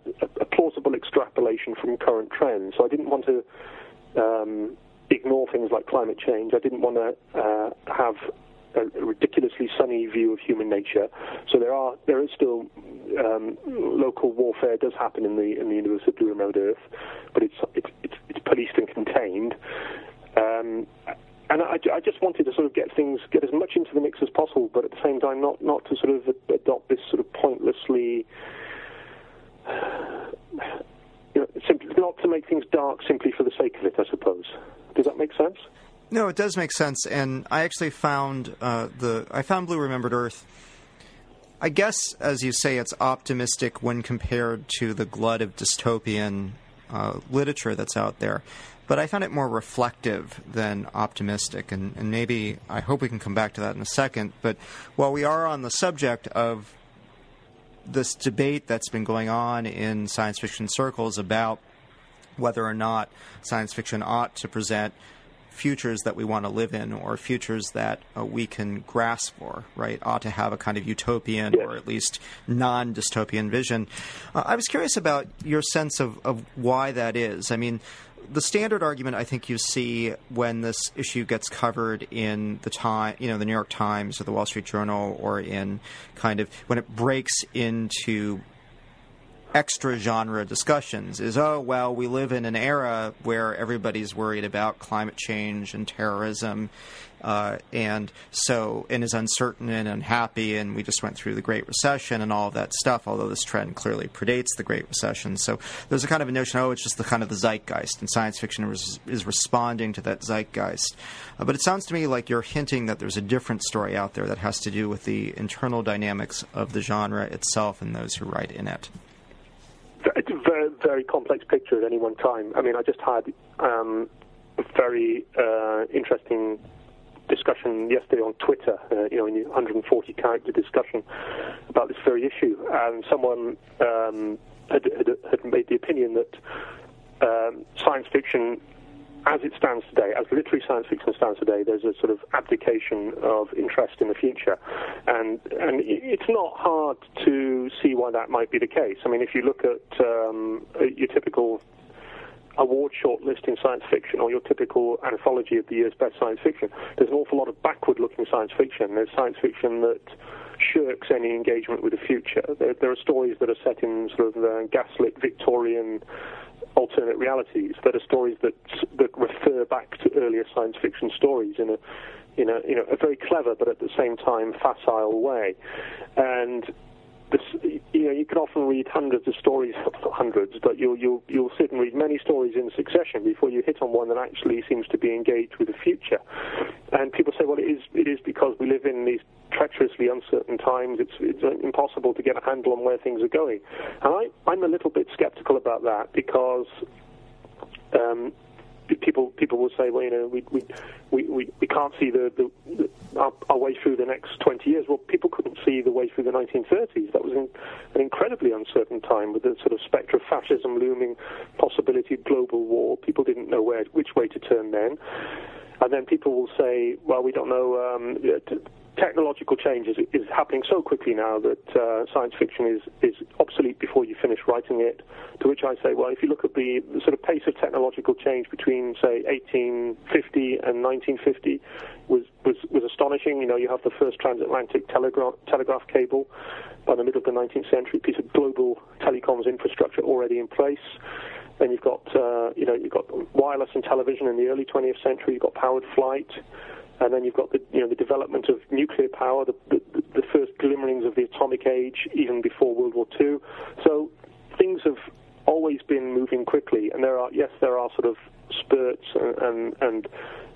B: a, plausible extrapolation from current trends. So I didn't want to um, ignore things like climate change. I didn't want to uh, have a ridiculously sunny view of human nature. So there are there is still um, local warfare does happen in the in the universe of Blue Remembered Earth, but it's it's it's, it's policed and contained. Um, and I, I, just wanted to sort of get things, get as much into the mix as possible, but at the same time, not not to sort of adopt this sort of pointlessly, you know, simply, not to make things dark simply for the sake of it. I suppose. Does that make sense?
A: No, it does make sense, and I actually found uh, the I found Blue Remembered Earth. I guess, as you say, it's optimistic when compared to the glut of dystopian uh, literature that's out there. But I found it more reflective than optimistic, and, and maybe I hope we can come back to that in a second. But while we are on the subject of this debate that's been going on in science fiction circles about whether or not science fiction ought to present futures that we want to live in or futures that uh, we can grasp for, right? Ought to have a kind of utopian or at least non dystopian vision. Uh, I was curious about your sense of, of why that is. I mean, the standard argument I think you see when this issue gets covered in the time, you know, the New York Times or the Wall Street Journal, or in kind of when it breaks into extra genre discussions is oh well we live in an era where everybody's worried about climate change and terrorism uh, and so and is uncertain and unhappy and we just went through the great recession and all of that stuff although this trend clearly predates the great recession. So there's a kind of a notion oh it's just the kind of the zeitgeist and science fiction is, is responding to that zeitgeist. Uh, but it sounds to me like you're hinting that there's a different story out there that has to do with the internal dynamics of the genre itself and those who write in it
B: it's a very, very complex picture at any one time. I mean, I just had um, a very uh, interesting discussion yesterday on Twitter, uh, you know, in 140 character discussion about this very issue, and someone um, had, had, had, made the opinion that um, science fiction as it stands today, as literary science fiction stands today, there's a sort of abdication of interest in the future, and and it's not hard to see why that might be the case. I mean, if you look at um, your typical award shortlist in science fiction or your typical anthology of the year's best science fiction, there's an awful lot of backward-looking science fiction. There's science fiction that shirks any engagement with the future. There, there are stories that are set in sort of uh, gaslit Victorian alternate realities that are stories that that refer back to earlier science fiction stories in a in a you know a very clever but at the same time facile way, and you know, you can often read hundreds of stories, *laughs* hundreds, but you'll, you'll, you'll sit and read many stories in succession before you hit on one that actually seems to be engaged with the future. And people say, well, it is, it is because we live in these treacherously uncertain times. It's, it's impossible to get a handle on where things are going. And I, I'm a little bit skeptical about that because um, people people will say, well, you know, we we we, we, can't see the, the our, our, way through the next 20 years. Well, people couldn't see the way through the 1930s. That was an, an incredibly uncertain time with the sort of spectre of fascism looming, possibility of global war. People didn't know where which way to turn then. And then people will say, well, we don't know. Um, technological change is, is, happening so quickly now that uh, science fiction is, is obsolete before you finish writing it. To which I say, well, if you look at the, the sort of pace of technological change between, say, 1850 and 1950, was, was, was astonishing. You know, you have the first transatlantic telegraph, telegraph cable by the middle of the 19th century, piece of global telecoms infrastructure already in place. Then you've got, uh, you know, you've got wireless and television in the early 20th century. You've got powered flight and then you've got the you know the development of nuclear power, the, the, the first glimmerings of the atomic age, even before World War II. So things have always been moving quickly, and there are yes, there are sort of spurts and and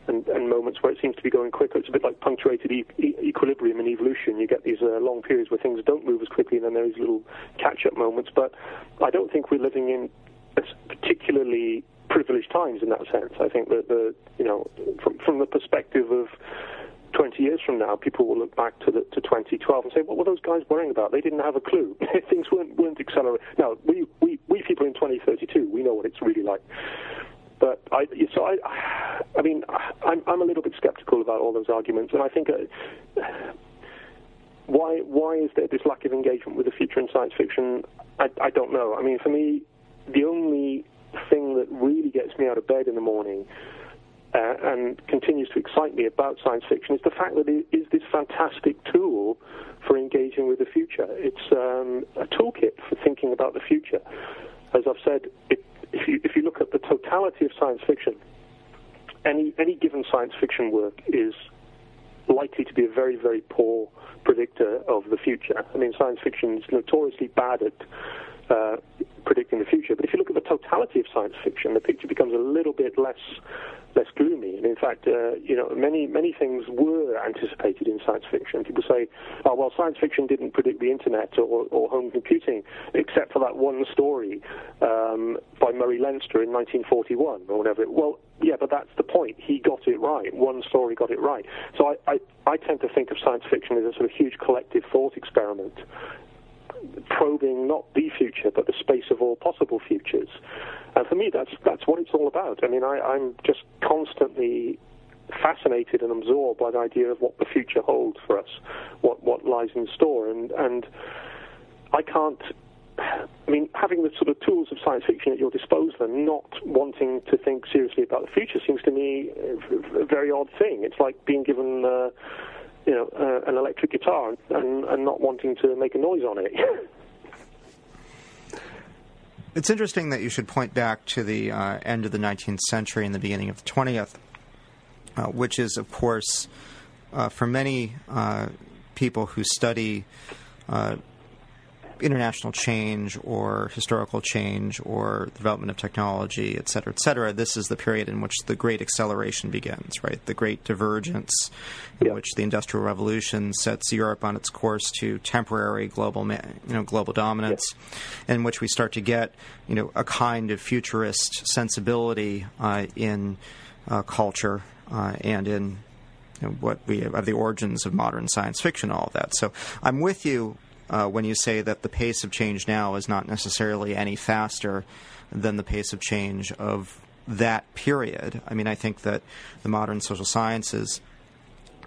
B: and, and, moments where it seems to be going quicker. It's a bit like punctuated e- e- equilibrium in evolution. You get these uh, long periods where things don't move as quickly, and then there is little catch-up moments. But I don't think we're living in particularly privileged times in that sense. I think that the you know from from the perspective of 20 years from now, people will look back to the, to 2012 and say, "What were those guys worrying about? They didn't have a clue. *laughs* Things weren't weren't accelerating." Now, we, we we people in 2032, we know what it's really like. But I, so I, I mean, I'm I'm a little bit skeptical about all those arguments, and I think. Uh, why why is there this lack of engagement with the future in science fiction? I, I don't know. I mean, for me, the only thing that really gets me out of bed in the morning uh, and continues to excite me about science fiction is the fact that it is this fantastic tool for engaging with the future. It's um, a toolkit for thinking about the future. As I've said, it, if, you, if you look at the totality of science fiction, any, any given science fiction work is likely to be a very, very poor predictor of the future. I mean, science fiction is notoriously bad at uh, predicting the future. But if you look at the totality of science fiction, the picture becomes a little bit less less gloomy. And in fact, uh, you know, many many things were anticipated in science fiction. People say, "Oh, well, science fiction didn't predict the internet or, or home computing, except for that one story um, by Murray Leinster in 1941 or whatever." Well, yeah, but that's the point. He got it right. One story got it right. So I, I, I tend to think of science fiction as a sort of huge collective thought experiment probing not the future, but the space of all possible futures. And for me, that's that's what it's all about. I mean, I, I'm just constantly fascinated and absorbed by the idea of what the future holds for us, what what lies in store, and and I can't. I mean, having the sort of tools of science fiction at your disposal and not wanting to think seriously about the future seems to me a very odd thing. It's like being given. Uh, you know, uh, an electric guitar and, and not wanting to make a noise on it. *laughs*
A: it's interesting that you should point back to the uh, end of the 19th century and the beginning of the 20th, uh, which is, of course, uh, for many uh, people who study uh, international change or historical change or development of technology, et cetera, et cetera, this is the period in which the great acceleration begins, right? The great divergence in yeah. which the Industrial Revolution sets Europe on its course to temporary global, you know, global dominance, yeah. in which we start to get, you know, a kind of futurist sensibility uh, in uh, culture uh, and in what we have the origins of modern science fiction, all of that. So I'm with you uh, when you say that the pace of change now is not necessarily any faster than the pace of change of that period. I mean, I think that the modern social sciences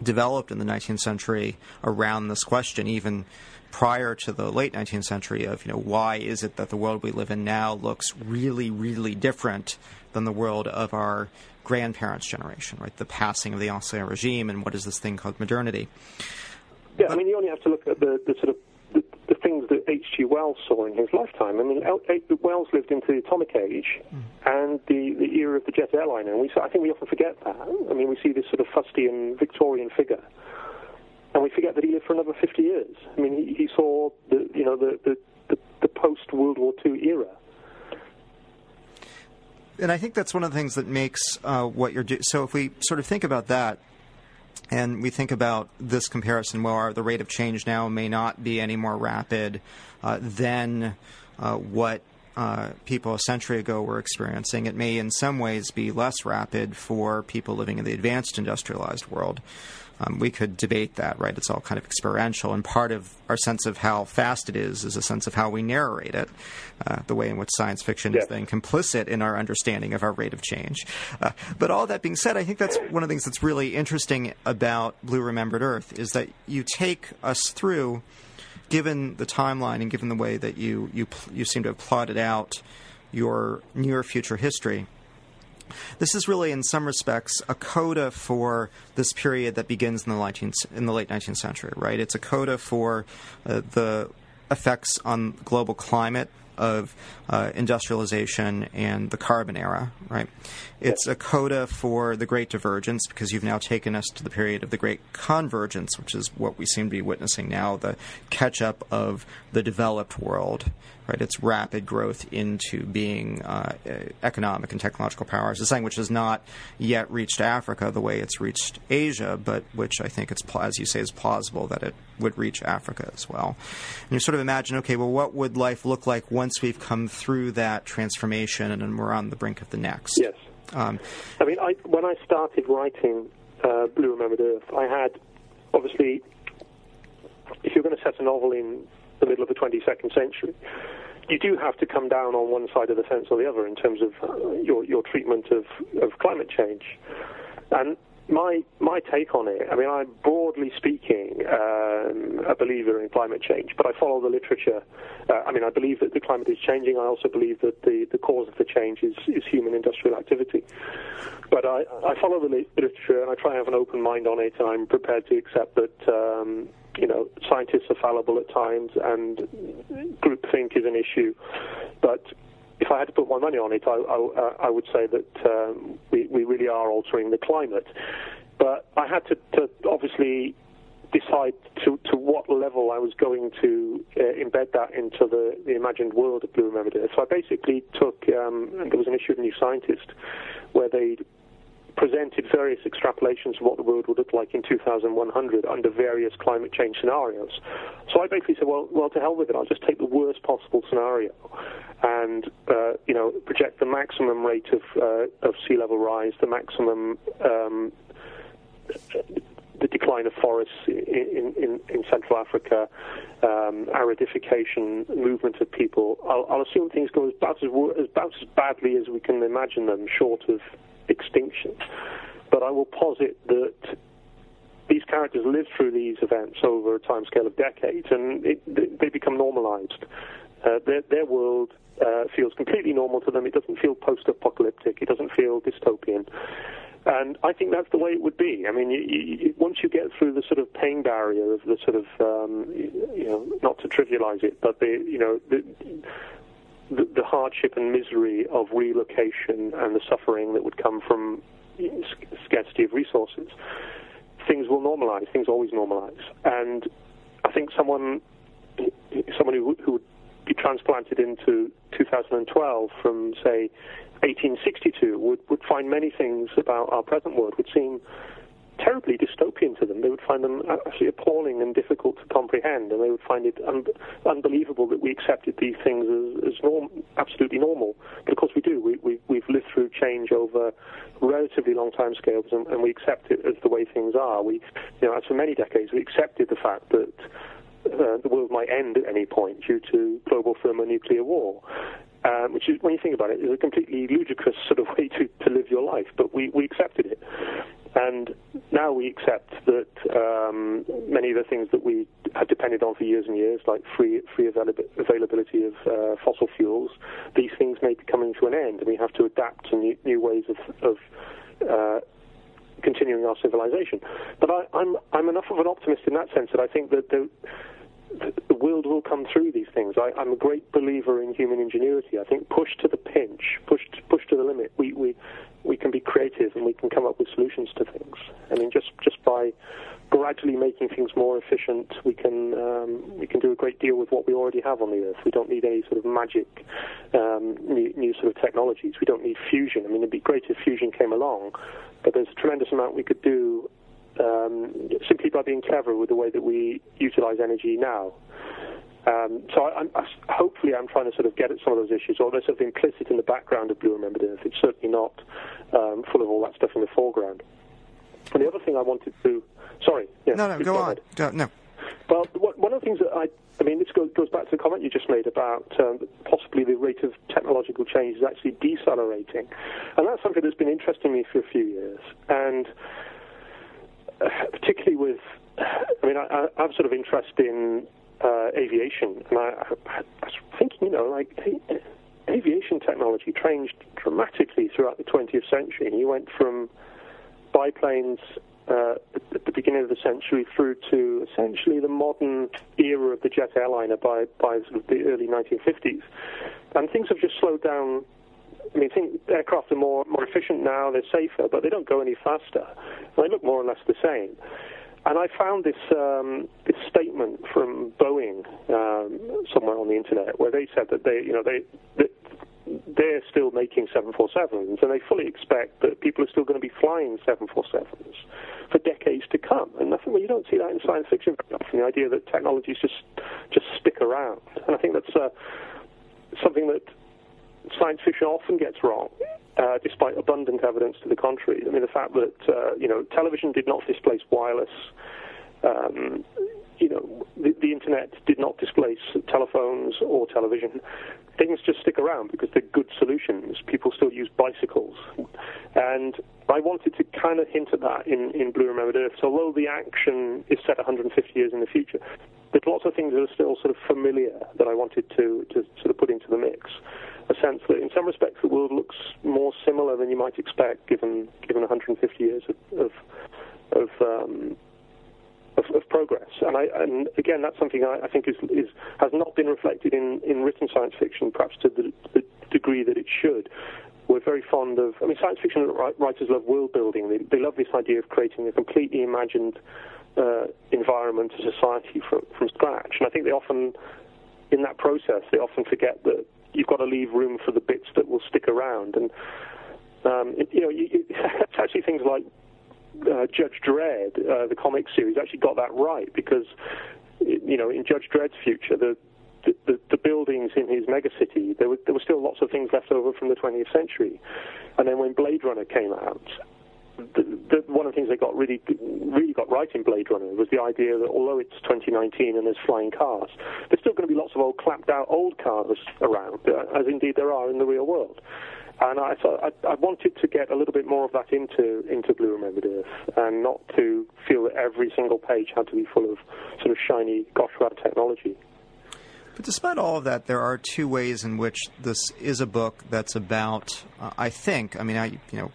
A: developed in the 19th century around this question, even prior to the late 19th century, of you know why is it that the world we live in now looks really, really different than the world of our grandparents' generation, right? The passing of the Ancien regime and what is this thing called modernity.
B: Yeah, but, I mean, you only have to look at the, the sort of things that H.G. Wells saw in his lifetime. I mean, Wells lived into the atomic age mm. and the, the era of the jet airliner, and we, I think we often forget that. I mean, we see this sort of fustian Victorian figure, and we forget that he lived for another 50 years. I mean, he, he saw the, you know, the, the, the, the post-World War II era.
A: And I think that's one of the things that makes uh, what you're doing. So if we sort of think about that, and we think about this comparison, well, the rate of change now may not be any more rapid uh, than uh, what uh, people a century ago were experiencing. It may, in some ways, be less rapid for people living in the advanced industrialized world. Um, we could debate that, right? It's all kind of experiential, and part of our sense of how fast it is is a sense of how we narrate it, uh, the way in which science fiction is then complicit in our understanding of our rate of change. Uh, but all that being said, I think that's one of the things that's really interesting about Blue Remembered Earth is that you take us through, given the timeline and given the way that you you you seem to have plotted out your near future history this is really, in some respects, a coda for this period that begins in the, 19th, in the late 19th century, right? It's a coda for uh, the effects on global climate of uh, industrialization and the carbon era, right? It's a coda for the Great Divergence because you've now taken us to the period of the Great Convergence, which is what we seem to be witnessing now the catch up of the developed world right? Its rapid growth into being uh, economic and technological powers is something which has not yet reached Africa the way it's reached Asia, but which I think it's, as you say, is plausible that it would reach Africa as well. And you sort of imagine, okay, well, what would life look like once we've come through that transformation and we're on the brink of the next?
B: Yes. Um, I mean, I, when I started writing uh, Blue Remembered Earth, I had obviously, if you're going to set a novel in the middle of the 22nd century, you do have to come down on one side of the fence or the other in terms of uh, your your treatment of, of climate change. And my my take on it, I mean, I'm broadly speaking um, a believer in climate change, but I follow the literature. Uh, I mean, I believe that the climate is changing. I also believe that the, the cause of the change is, is human industrial activity. But I, I follow the literature and I try and have an open mind on it, and I'm prepared to accept that um, you know scientists are fallible at times and groupthink is an issue. But if I had to put my money on it, I, I, I would say that um, we, we really are altering the climate. But I had to, to obviously decide to, to what level I was going to uh, embed that into the, the imagined world of Blue Remembered Earth. So I basically took, um, there was an issue of New Scientist where they presented various extrapolations of what the world would look like in 2100 under various climate change scenarios. So I basically said, well, well, to hell with it. I'll just take the worst possible scenario and uh, you know project the maximum rate of uh, of sea level rise, the maximum um, the decline of forests in, in, in Central Africa, um, aridification, movement of people. I'll, I'll assume things go about as, about as badly as we can imagine them, short of extinction. But I will posit that these characters live through these events over a timescale of decades, and it, they become normalized. Uh, their, their, world uh, feels completely normal to them. It doesn't feel post-apocalyptic. It doesn't feel dystopian. And I think that's the way it would be. I mean, you, you, once you get through the sort of pain barrier of the sort of, um, you know, not to trivialize it, but the, you know, the, the, the, hardship and misery of relocation and the suffering that would come from scarcity of resources, things will normalize. Things always normalize. And I think someone, someone who, who would be transplanted into 2012 from, say, 1862 would, would find many things about our present world would seem terribly dystopian to them. They would find them actually appalling and difficult to comprehend, and they would find it un- unbelievable that we accepted these things as, as norm- absolutely normal. But of course, we do. We, we, we've lived through change over relatively long time scales, and, and we accept it as the way things are. We, you know, as for many decades, we accepted the fact that uh, the world might end at any point due to global thermonuclear war. Um, which is, when you think about it, is a completely ludicrous sort of *laughs* way to, to live your life, but we, we accepted it. And now we accept that um, many of the things that we had depended on for years and years, like free free availability of uh, fossil fuels, these things may be coming to an end, and we have to adapt to new, new ways of, of uh, continuing our civilization. But I, am I'm, I'm enough of an optimist in that sense that I think that the the world will come through these things. I, am a great believer in human ingenuity. I think push to the pinch, push to, push to the limit, we, we we can be creative and we can come up with solutions to things. I mean, just just by gradually making things more efficient, we can um, we can do a great deal with what we already have on the Earth. We don't need any sort of magic um, new, new sort of technologies. We don't need fusion. I mean, it'd be great if fusion came along, but there's a tremendous amount we could do um, simply by being clever with the way that we utilize energy now. Um, so I, I, hopefully I'm trying to sort of get at some of those issues, or they're sort of implicit in the background of Blue Remembered Earth. It's certainly not um, full of all that stuff in the foreground. And the other thing I wanted to, sorry,
A: yeah, no, no, go, on, go, no.
B: Well, one of the things that I, I mean, this goes, goes back to the comment you just made about um, possibly the rate of technological change is actually decelerating, and that's something that's been interesting me for a few years, and *sighs* particularly with, *sighs* I mean, I, I have sort of interest in uh, aviation, and I, I, was thinking, you know, like aviation technology changed dramatically throughout the 20th century. And you went from biplanes uh, at the beginning of the century through to essentially the modern era of the jet airliner by by sort of the early 1950s, and things have just slowed down. I mean, think aircraft are more more efficient now; they're safer, but they don't go any faster. They look more or less the same. and I found this um, this statement from Boeing um, somewhere on the internet where they said that they, you know, they, they they're still making 747s, and they fully expect that people are still going to be flying 747s for decades to come. And I think well, you don't see that in science fiction very often. The idea that technologies just just stick around, and I think that's uh, something that science fiction often gets wrong. Uh, despite abundant evidence to the contrary, I mean the fact that uh, you know television did not displace wireless, um, you know the, the, internet did not displace telephones or television. Things just stick around because they're good solutions. People still use bicycles, and I wanted to kind of hint at that in in Blue Remembered Earth. So although the action is set 150 years in the future, there's lots of things that are still sort of familiar that I wanted to to sort of put into the mix a sense that in some respects the world looks more similar than you might expect given given 150 years of of of, um, of, of progress. And, I, and again, that's something I, I think is, is, has not been reflected in, in written science fiction, perhaps to the, the degree that it should. We're very fond of. I mean, science fiction writers love world building. They, they love this idea of creating a completely imagined uh, environment, a society from from scratch. And I think they often, in that process, they often forget that you've got to leave room for the bits that will stick around. And um, it, you know, you, *laughs* it's actually things like uh, Judge Dredd, uh, the comic series, actually got that right because you know in Judge Dredd's future, the the, the, the buildings in his megacity, there were, there were still lots of things left over from the 20th century. And then when Blade Runner came out, the, the, one of the things they got really really got right in Blade Runner was the idea that although it's 2019 and there's flying cars, there's still going to be lots of old clapped out old cars around, uh, as indeed there are in the real world. And I, so I, I, wanted to get a little bit more of that into into Blue Remembered Earth, and not to feel that every single page had to be full of sort of shiny gosh technology.
A: But despite all of that, there are two ways in which this is a book that's about. Uh, I think. I mean, I you know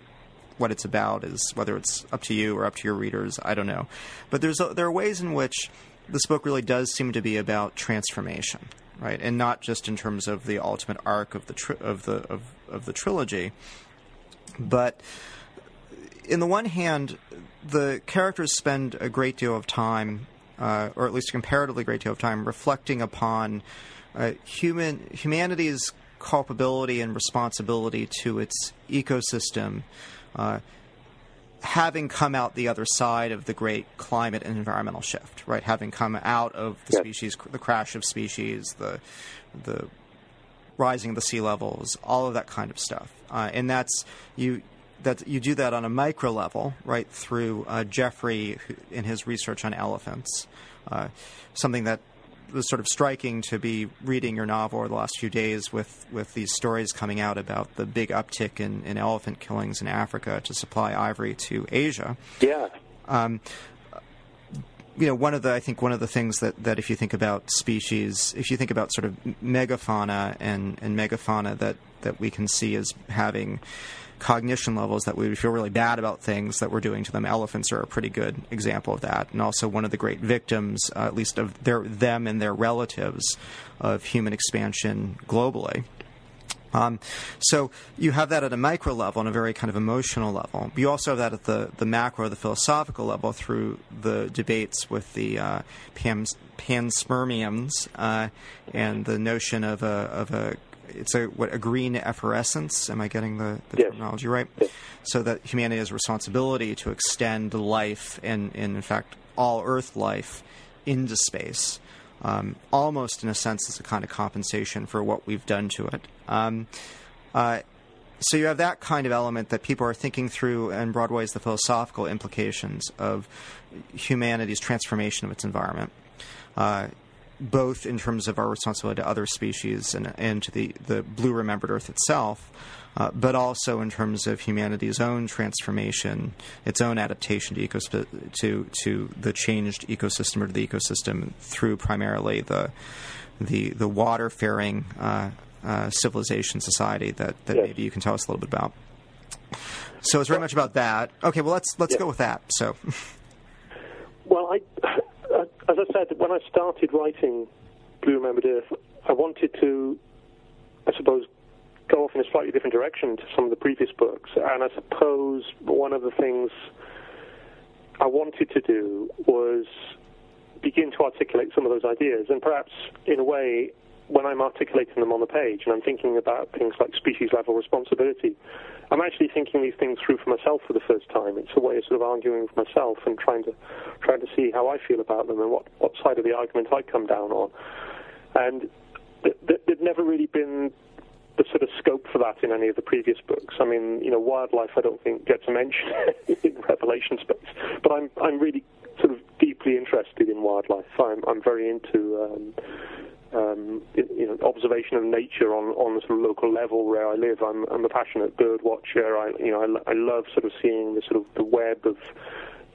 A: what it's about is whether it's up to you or up to your readers. I don't know, but there's there are ways in which this book really does seem to be about transformation, right? And not just in terms of the ultimate arc of the tri- of the of, of the trilogy, but in the one hand, the characters spend a great deal of time, uh, or at least a comparatively great deal of time, reflecting upon uh, human humanity's culpability and responsibility to its ecosystem uh, having come out the other side of the great climate and environmental shift, right? Having come out of the species, the crash of species, the the rising of the sea levels, all of that kind of stuff, uh, and that's you. That you do that on a micro level, right? Through uh, Geoffrey in his research on elephants, uh, something that was sort of striking to be reading your novel over the last few days with, with these stories coming out about the big uptick in, in elephant killings in Africa to supply ivory to Asia.
B: Yeah. Um,
A: you know, one of the I think one of the things that, that if you think about species, if you think about sort of megafauna and, and megafauna that, that we can see as having cognition levels that we feel really bad about things that we're doing to them. Elephants are a pretty good example of that, and also one of the great victims, uh, at least of their them and their relatives, of human expansion globally. Um, so you have that at a micro level, on a very kind of emotional level. You also have that at the, the macro, the philosophical level, through the debates with the uh, panspermians uh, and the notion of a, of a it's a what a green efflorescence. Am I getting the, the yes. terminology right? Yes. So that humanity has a responsibility to extend life and, and in fact all Earth life into space, um, almost in a sense as a kind of compensation for what we've done to it. Um, uh, so you have that kind of element that people are thinking through, and Broadway is the philosophical implications of humanity's transformation of its environment. Uh, both in terms of our responsibility to other species and, and to the, the blue remembered Earth itself, uh, but also in terms of humanity's own transformation, its own adaptation to, ecosp- to, to the changed ecosystem or to the ecosystem through primarily the, the, the water faring uh, uh, civilization society that, that yes. maybe you can tell us a little bit about. So it's very much about that. Okay, well let's let's go with that. So,
B: well, I as I said, when I started writing Blue Remembered Earth, I wanted to, I suppose, go off in a slightly different direction to some of the previous books. And I suppose one of the things I wanted to do was begin to articulate some of those ideas, and perhaps in a way, when I'm articulating them on the page and I'm thinking about things like species level responsibility, I'm actually thinking these things through for myself for the first time. It's a way of sort of arguing with myself and trying to trying to see how I feel about them and what, what side of the argument I come down on. And th- th- there'd never really been the sort of scope for that in any of the previous books. I mean, you know, wildlife I don't think gets a mention *laughs* in Revelation space, but I'm I'm really sort of deeply interested in wildlife. I'm I'm very into um, um, you know observation of nature on on the sort of local level where I live. I'm I'm a passionate bird watcher. I you know I, I love sort of seeing the sort of the web of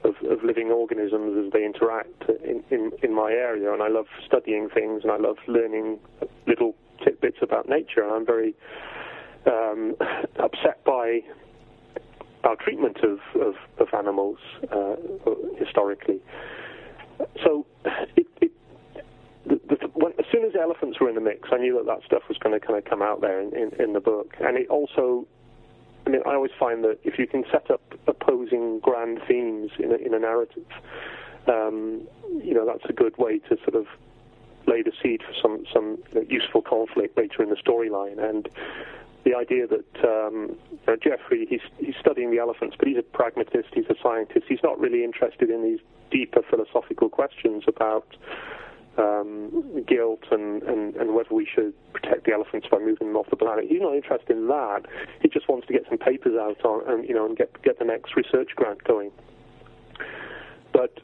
B: of, of, living organisms as they interact in, in, in my area, and I love studying things, and I love learning little tidbits about nature. And I'm very um, *laughs* upset by our treatment of, of, of animals uh, historically. So, it, the, the, when, as soon as elephants were in the mix, I knew that that stuff was going to kind of come out there in, in, in the book. And it also, I mean, I always find that if you can set up opposing grand themes in a, in a narrative, um, you know, that's a good way to sort of lay the seed for some some you know, useful conflict later in the storyline. And the idea that um, you know, Geoffrey he's he's studying the elephants, but he's a pragmatist, he's a scientist. He's not really interested in these deeper philosophical questions about um, guilt and, and, and whether we should protect the elephants by moving them off the planet. He's not interested in that. He just wants to get some papers out on and you know and get get the next research grant going. But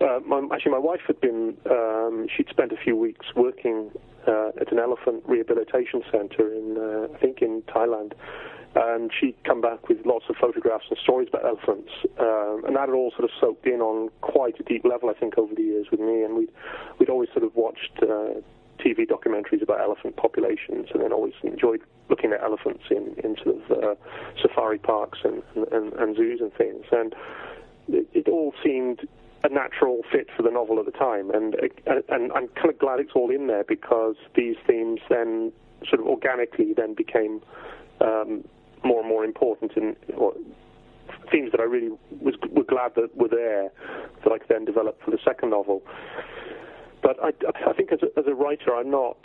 B: uh, my, actually, my wife had been, um, she'd spent a few weeks working uh, at an elephant rehabilitation center in, uh, I think, in Thailand. And she'd come back with lots of photographs and stories about elephants. Um, and that had all sort of soaked in on quite a deep level, I think, over the years with me. And we'd, we'd always sort of watched uh, TV documentaries about elephant populations and then always enjoyed looking at elephants in, in sort of uh, safari parks and, and, and zoos and things. And it, it all seemed a natural fit for the novel at the time, and and I'm kind of glad it's all in there because these themes then sort of organically then became um, more and more important or, themes that I really was were glad that were there that I could then develop for the second novel. But I, I think as a, as a writer, I'm not.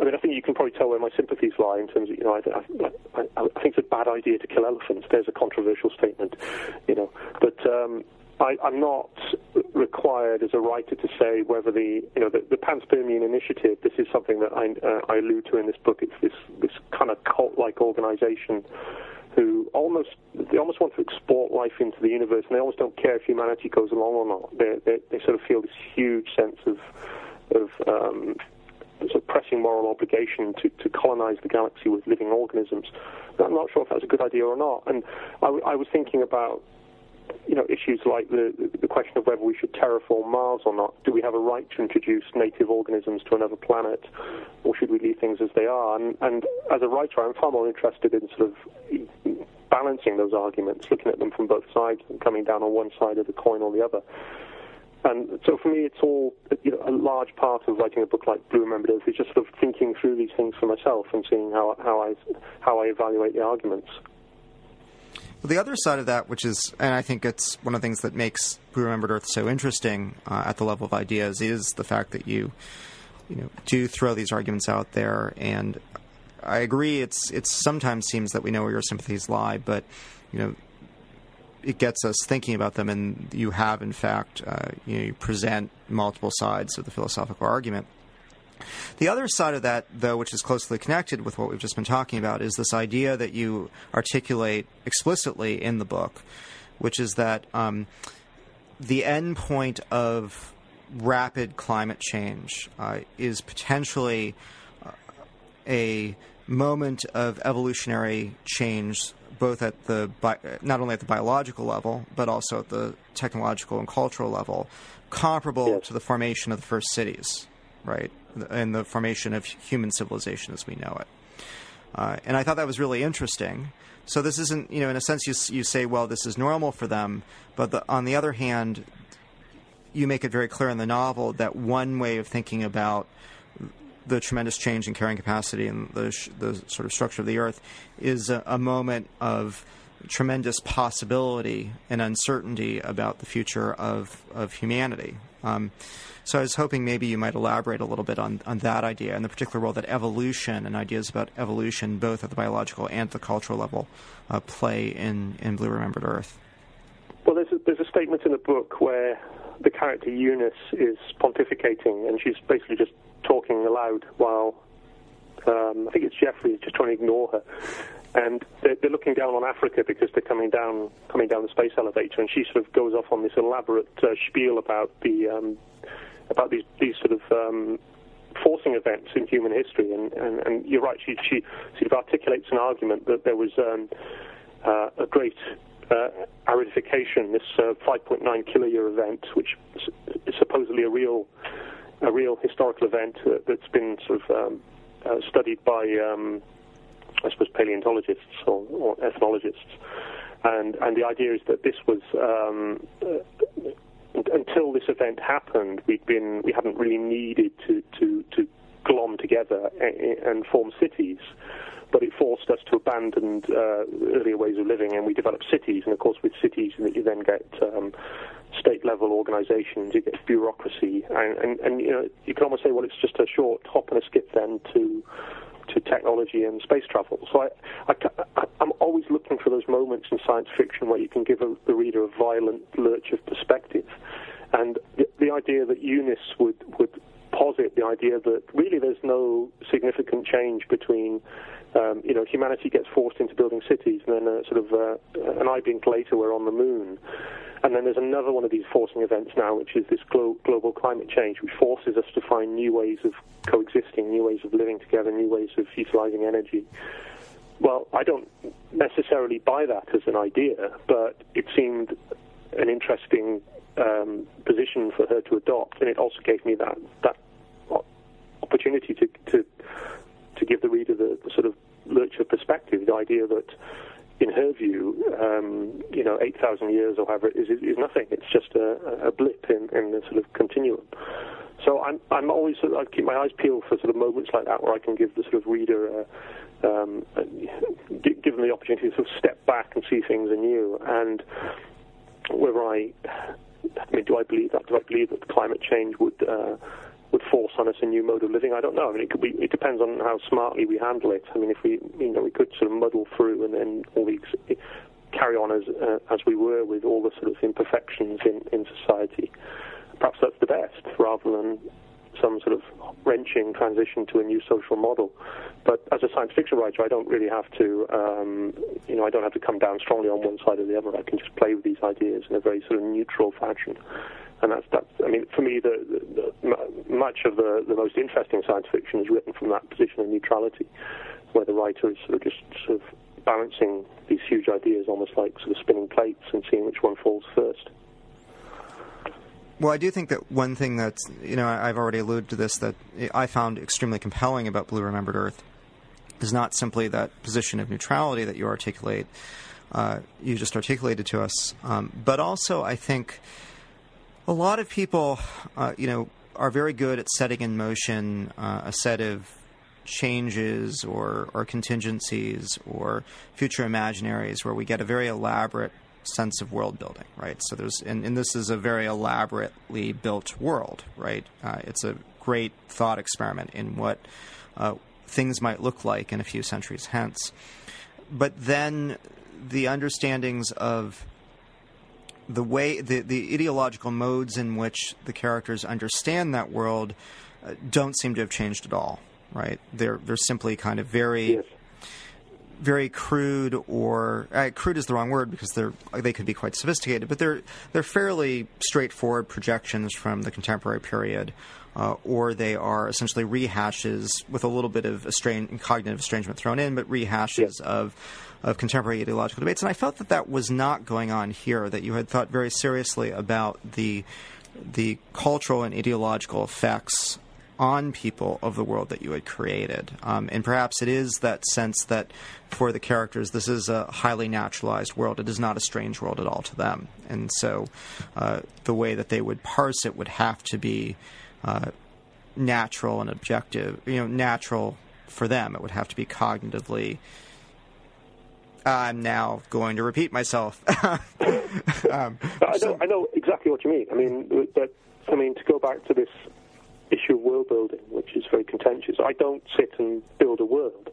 B: I mean, I think you can probably tell where my sympathies lie in terms of, you know, I, I, I think it's a bad idea to kill elephants. There's a controversial statement, you know. But um, I, am not required as a writer to say whether the you know the, the panspermian initiative. This is something that I, uh, I allude to in this book. It's this this kind of cult-like organization who almost they almost want to export life into the universe, and they almost don't care if humanity goes along or not. They they, they sort of feel this huge sense of of um, sort of pressing moral obligation to, to colonize the galaxy with living organisms. I'm not sure if that's a good idea or not. And I, I was thinking about you know, issues like the, the question of whether we should terraform Mars or not. Do we have a right to introduce native organisms to another planet, or should we leave things as they are? And, and as a writer, I'm far more interested in sort of balancing those arguments, looking at them from both sides, and coming down on one side of the coin or the other. And so for me, it's all you know, a large part of writing a book like Blue Remembered Earth is just sort of thinking through these things for myself and seeing how, how I how I evaluate the arguments.
A: The other side of that, which is, and I think it's one of the things that makes Blue Remembered Earth so interesting uh, at the level of ideas, is the fact that you, you know, do throw these arguments out there. And I agree, it's it sometimes seems that we know where your sympathies lie, but you know, it gets us thinking about them, and you have, in fact, uh, you, know, you present multiple sides of the philosophical argument. The other side of that, though, which is closely connected with what we've just been talking about, is this idea that you articulate explicitly in the book, which is that um, the end point of rapid climate change uh, is potentially uh, a moment of evolutionary change both at the bi- not only at the biological level but also at the technological and cultural level comparable yes. to the formation of the first cities right and the formation of human civilization as we know it. Uh, and I thought that was really interesting. So this isn't, you know, in a sense, you you say, well, this is normal for them, but the, on the other hand, you make it very clear in the novel that one way of thinking about the tremendous change in carrying capacity and the, sh- the sort of structure of the Earth is a, a moment of tremendous possibility and uncertainty about the future of, of humanity. Um, so I was hoping maybe you might elaborate a little bit on, on that idea and the particular role that evolution and ideas about evolution, both at the biological and the cultural level, uh, play in, in Blue Remembered Earth.
B: Well, there's a, there's a statement in the book where the character Eunice is pontificating, and she's basically just talking aloud while um, I think it's Geoffrey just trying to ignore her, and they're, they're, looking down on Africa because they're coming down coming down the space elevator, and she sort of goes off on this elaborate uh, spiel about the um, about these these sort of um, forcing events in human history, and, and, and you're right, she she sort of articulates an argument that there was um, uh, a great uh, aridification, this uh, 5.9 kiloyear event, which is supposedly a real a real historical event uh, that's been sort of um, uh, studied by, um, I suppose, paleontologists or, or, ethnologists. And, and the idea is that this was, um, uh, until this event happened, we'd been, we hadn't really needed to, to, to glom together and form cities but it forced us to abandon uh, earlier ways of living, and we developed cities. And of course, with cities, you then get um, state-level organisations, you get bureaucracy, and, and, and you know you can almost say, well, it's just a short hop and a skip then to to technology and space travel. So I, I, I'm always looking for those moments in science fiction where you can give a, the reader a violent lurch of perspective. And the, the idea that Eunice would, would posit the idea that really there's no significant change between um, you know, humanity gets forced into building cities, and then uh, sort of uh, an eye blink later, we're on the moon. And then there's another one of these forcing events now, which is this glo- global climate change, which forces us to find new ways of coexisting, new ways of living together, new ways of utilizing energy. Well, I don't necessarily buy that as an idea, but it seemed an interesting um, position for her to adopt, and it also gave me that that opportunity to to to give the reader the, the sort of lurch of perspective, the idea that in her view, um, you know, 8,000 years or however is, is nothing. It's just a, a blip in, in the sort of continuum. So I'm, I'm always, I keep my eyes peeled for sort of moments like that where I can give the sort of reader, uh, um, give them the opportunity to sort of step back and see things anew. And whether I, I mean, do I believe that? Do I believe that climate change would, uh, would force on us a new mode of living. I don't know. I mean, it be. It depends on how smartly we handle it. I mean, if we, you know, we could sort of muddle through and then all these carry on as uh, as we were with all the sort of imperfections in in society. Perhaps that's the best, rather than some sort of wrenching transition to a new social model. But as a science fiction writer, I don't really have to, um, you know, I don't have to come down strongly on one side or the other. I can just play with these ideas in a very sort of neutral fashion and that's that's. I mean, for me, the, the, much of the the most interesting science fiction is written from that position of neutrality, where the writer is sort of just sort of balancing these huge ideas, almost like sort of spinning plates and seeing which one falls first.
A: Well, I do think that one thing that's, you know, I've already alluded to this, that I found extremely compelling about Blue Remembered Earth is not simply that position of neutrality that you articulate, uh, you just articulated to us, um, but also I think a lot of people, uh, you know, are very good at setting in motion uh, a set of changes or, or contingencies or future imaginaries where we get a very elaborate sense of world building, right? So there's, and, and this is a very elaborately built world, right? Uh, it's a great thought experiment in what uh, things might look like in a few centuries hence. But then the understandings of the way the, the ideological modes in which the characters understand that world uh, don't seem to have changed at all right they're they're simply kind of very
B: yes.
A: Very crude or uh, crude is the wrong word because they're they could be quite sophisticated but they're they're fairly straightforward projections from the contemporary period uh, or they are essentially rehashes with a little bit of cognitive estrangement thrown in, but rehashes
B: yes.
A: of of contemporary ideological debates. And I felt that that was not going on here. That you had thought very seriously about the the cultural and ideological effects on people of the world that you had created. Um, and perhaps it is that sense that for the characters, this is a highly naturalized world. It is not a strange world at all to them. And so uh, the way that they would parse it would have to be uh, natural and objective, you know, natural for them. It would have to be cognitively I'm now going to repeat myself. *laughs* um,
B: I, know, I know exactly what you mean. I mean, but I mean to go back to this issue of world building, which is very contentious. I don't sit and build a world.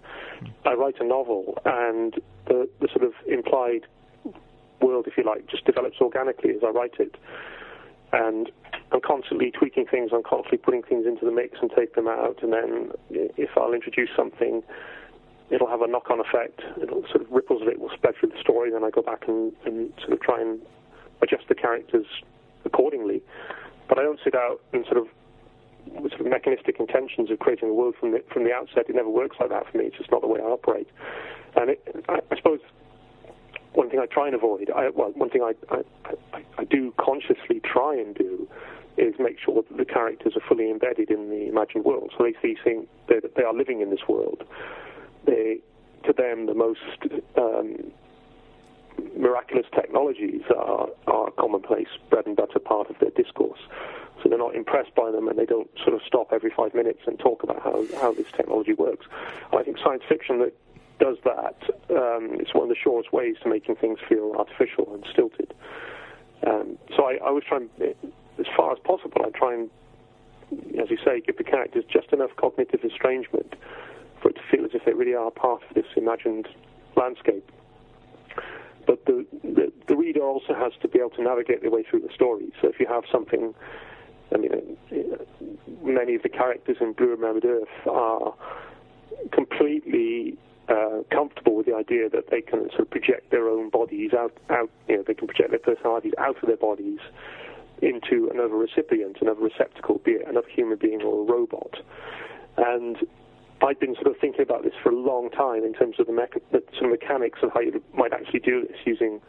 B: I write a novel, and the, the sort of implied world, if you like, just develops organically as I write it. And I'm constantly tweaking things, I'm constantly putting things into the mix and take them out, and then if I'll introduce something, it'll have a knock-on effect. It'll sort of ripples of it will spread through the story, then I go back and, and sort of try and adjust the characters accordingly. But I don't sit out and sort of sort of mechanistic intentions of creating a world from the from the outset. It never works like that for me. It's just not the way I operate. And it, I, I suppose one thing I try and avoid, I, well, one thing I, I, I, do consciously try and do is make sure that the characters are fully embedded in the imagined world. So they see things, they, they are living in this world. They, to them, the most um, miraculous technologies are, are commonplace, bread and butter part of their discourse. So they're not impressed by them and they don't sort of stop every five minutes and talk about how, how this technology works. I think science fiction that does that, um, it's one of the surest ways to making things feel artificial and stilted. Um, so I, I was trying, as far as possible, I try and, as you say, give the characters just enough cognitive estrangement for it to feel as if they really are part of this imagined landscape. But the, the, the reader also has to be able to navigate their way through the story. So if you have something, I mean, many of the characters in Blue Remembered Earth are completely uh, comfortable with the idea that they can sort of project their own bodies out, out, you know, they can project their personalities out of their bodies into another recipient, another receptacle, be it another human being or a robot. And I'd been sort of thinking about this for a long time in terms of the, mecha- the sort of mechanics of how you might actually do this using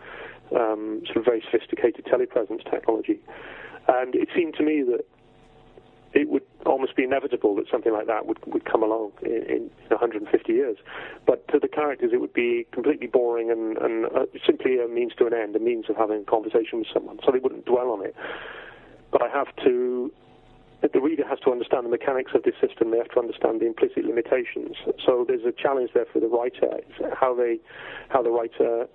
B: um, sort of very sophisticated telepresence technology. And it seemed to me that it would almost be inevitable that something like that would, would come along in, in 150 years. But to the characters, it would be completely boring and, and uh, simply a means to an end, a means of having a conversation with someone, so they wouldn't dwell on it. But I have to, the reader has to understand the mechanics of this system. They have to understand the implicit limitations. So there's a challenge there for the writer, how they, how the writer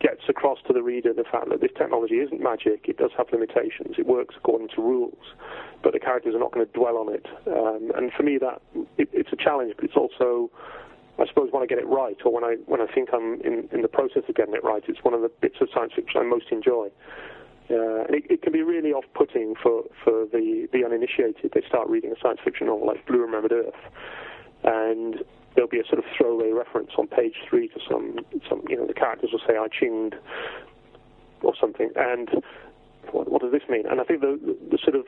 B: gets across to the reader the fact that this technology isn't magic. It does have limitations. It works according to rules, but the characters are not going to dwell on it. Um, and for me, that it, it's a challenge, but it's also, I suppose, when I get it right, or when I when I think I'm in, in the process of getting it right, it's one of the bits of science fiction I most enjoy. Uh, it, it, can be really off-putting for, for the, the uninitiated. They start reading a science fiction novel like Blue Remembered Earth, and there'll be a sort of throwaway reference on page three to some, some you know, the characters will say, I chinged, or something. And what, what does this mean? And I think the, the, the sort of,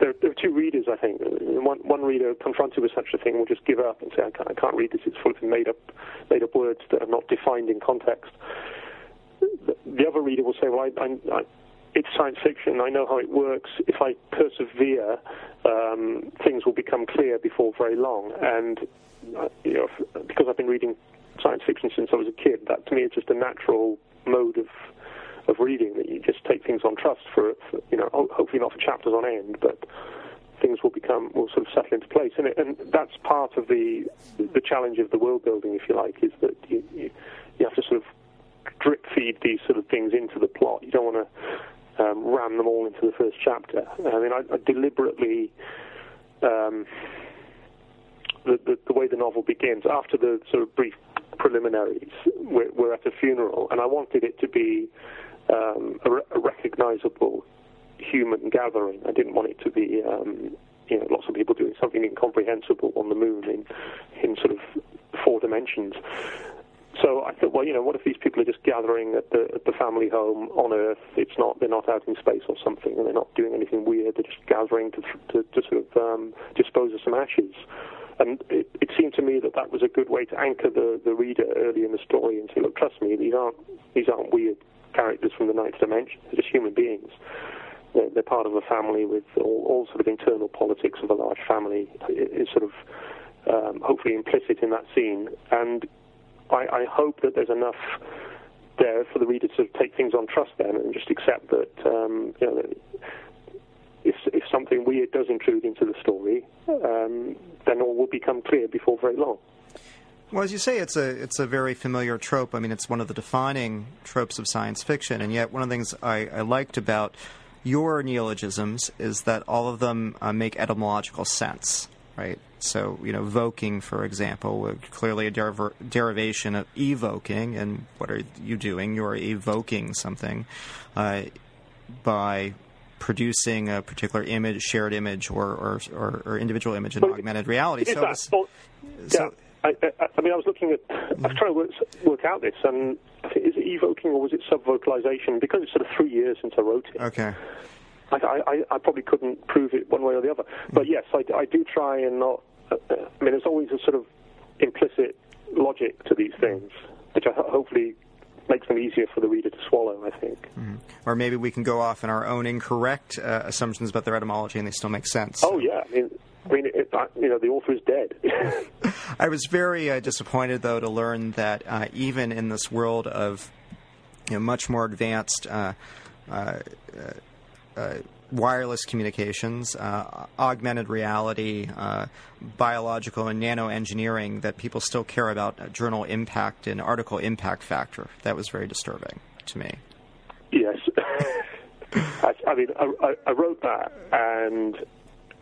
B: there, there, are two readers, I think. One, one reader confronted with such a thing will just give up and say, I can't, I can't read this, it's full of made up, made up words that are not defined in context. The, the other reader will say, well, I, I it's science fiction. I know how it works. If I persevere, um, things will become clear before very long. And uh, you know, because I've been reading science fiction since I was a kid, that to me is just a natural mode of of reading that you just take things on trust for, for you know, hopefully not for chapters on end, but things will become will sort of settle into place. And, it, and that's part of the the challenge of the world building, if you like, is that you, you, you have to sort of drip feed these sort of things into the plot. You don't want to um, ram them all into the first chapter. I mean, I, I deliberately. Um, the, the, the, way the novel begins, after the sort of brief preliminaries, we're, we're at a funeral, and I wanted it to be um, a, a, recognizable human gathering. I didn't want it to be, um, you know, lots of people doing something incomprehensible on the moon in, in sort of four dimensions. So I thought, well, you know, what if these people are just gathering at the at the family home on Earth? It's not they're not out in space or something, and they're not doing anything weird. They're just gathering to to, to sort of um, dispose of some ashes. And it, it, seemed to me that that was a good way to anchor the, the reader early in the story and say, look, trust me, these aren't these aren't weird characters from the ninth dimension. They're just human beings. They're, they're part of a family with all, all, sort of internal politics of a large family is sort of um, hopefully implicit in that scene. And I, I hope that there's enough there for the reader to take things on trust then and just accept that um, you know if, if something weird does intrude into the story, um, then all will become clear before very long.
A: Well, as you say, it's a it's a very familiar trope. I mean, it's one of the defining tropes of science fiction, and yet one of the things I, I liked about your neologisms is that all of them uh, make etymological sense, right? So, you know, voking, for example, clearly a deriv- derivation of evoking, and what are you doing? You're evoking something uh, by producing a particular image, shared image, or or, or, or individual image in augmented reality.
B: So, well, so I, I, I, mean, I was looking at, I was trying to work, work out this, and is it evoking or was it subvocalization? Because it's sort of three years since I wrote it.
A: Okay.
B: I, I, I probably couldn't prove it one way or the other. But yes, I, I do try and not. Uh, I mean, there's always a sort of implicit logic to these things, which I, hopefully makes them easier for the reader to swallow, I think.
A: Mm-hmm. Or maybe we can go off in our own incorrect uh, assumptions about their etymology and they still make sense.
B: Oh, yeah. I mean, I mean, it, uh, you know, the author is dead. *laughs*
A: I was very uh, disappointed, though, to learn that uh, even in this world of you know, much more advanced uh, uh, uh, wireless communications, augmented reality, biological and nano engineering, that people still care about journal impact and article impact factor. That was very disturbing to me.
B: Yes. *laughs* I, I mean, I, I wrote that and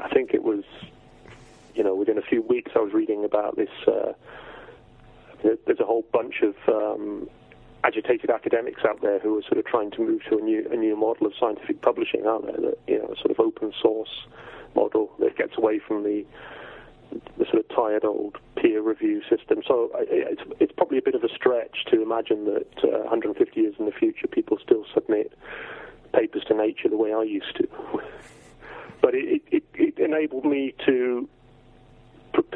B: I think it was, you know, within a few weeks I was reading about this. Uh, there's a whole bunch of um, agitated academics out there who are sort of trying to move to a new a new model of scientific publishing, aren't there? That you know, a sort of open source model that gets away from the the sort of tired old peer review system. So it's it's probably a bit of a stretch to imagine that uh, 150 years in the future, people still submit papers to Nature the way I used to. *laughs* but it, it, it enabled me to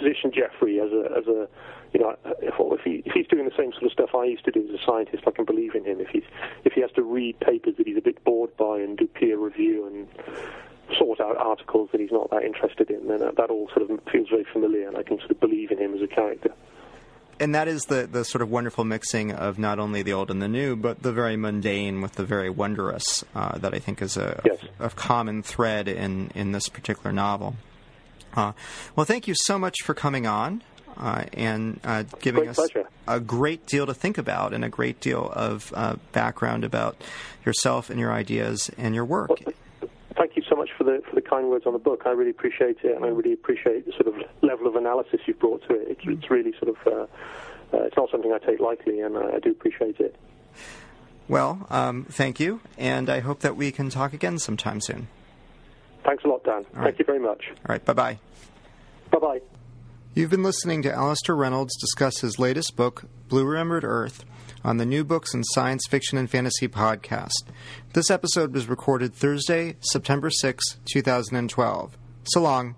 B: position Geoffrey as a as a you know if, if he if he's doing the same sort of stuff I used to do as a scientist, I can believe in him. If he's if he has to read papers that he's a bit bored by and do peer review and sort out articles that he's not that interested in, then that, that all sort of feels very familiar, and I can sort of believe in him as a character
A: and that is the, the sort of wonderful mixing of not only the old and the new, but the very mundane with the very wondrous uh, that I think is a,
B: yes.
A: a, a, common thread in, in this particular novel. Uh, well, thank you so much for coming on uh, and uh, giving us
B: pleasure.
A: a great deal to think about and a great deal of uh, background about yourself and your ideas and your work.
B: Well, thank you so much for the for the kind words on the book. I really appreciate it, and I really appreciate the sort of level of analysis you've brought to it. It's, it's really sort of uh, uh, it's not something I take lightly, and I, I do appreciate it.
A: Well, um, thank you, and I hope that we can talk again sometime soon.
B: Thanks a lot, Dan. Thank you very much.
A: All right, bye bye.
B: Bye bye.
A: You've been listening to Alastair Reynolds discuss his latest book, Blue Remembered Earth, on the New Books in Science Fiction and Fantasy podcast. This episode was recorded Thursday, September 6, 2012. So long.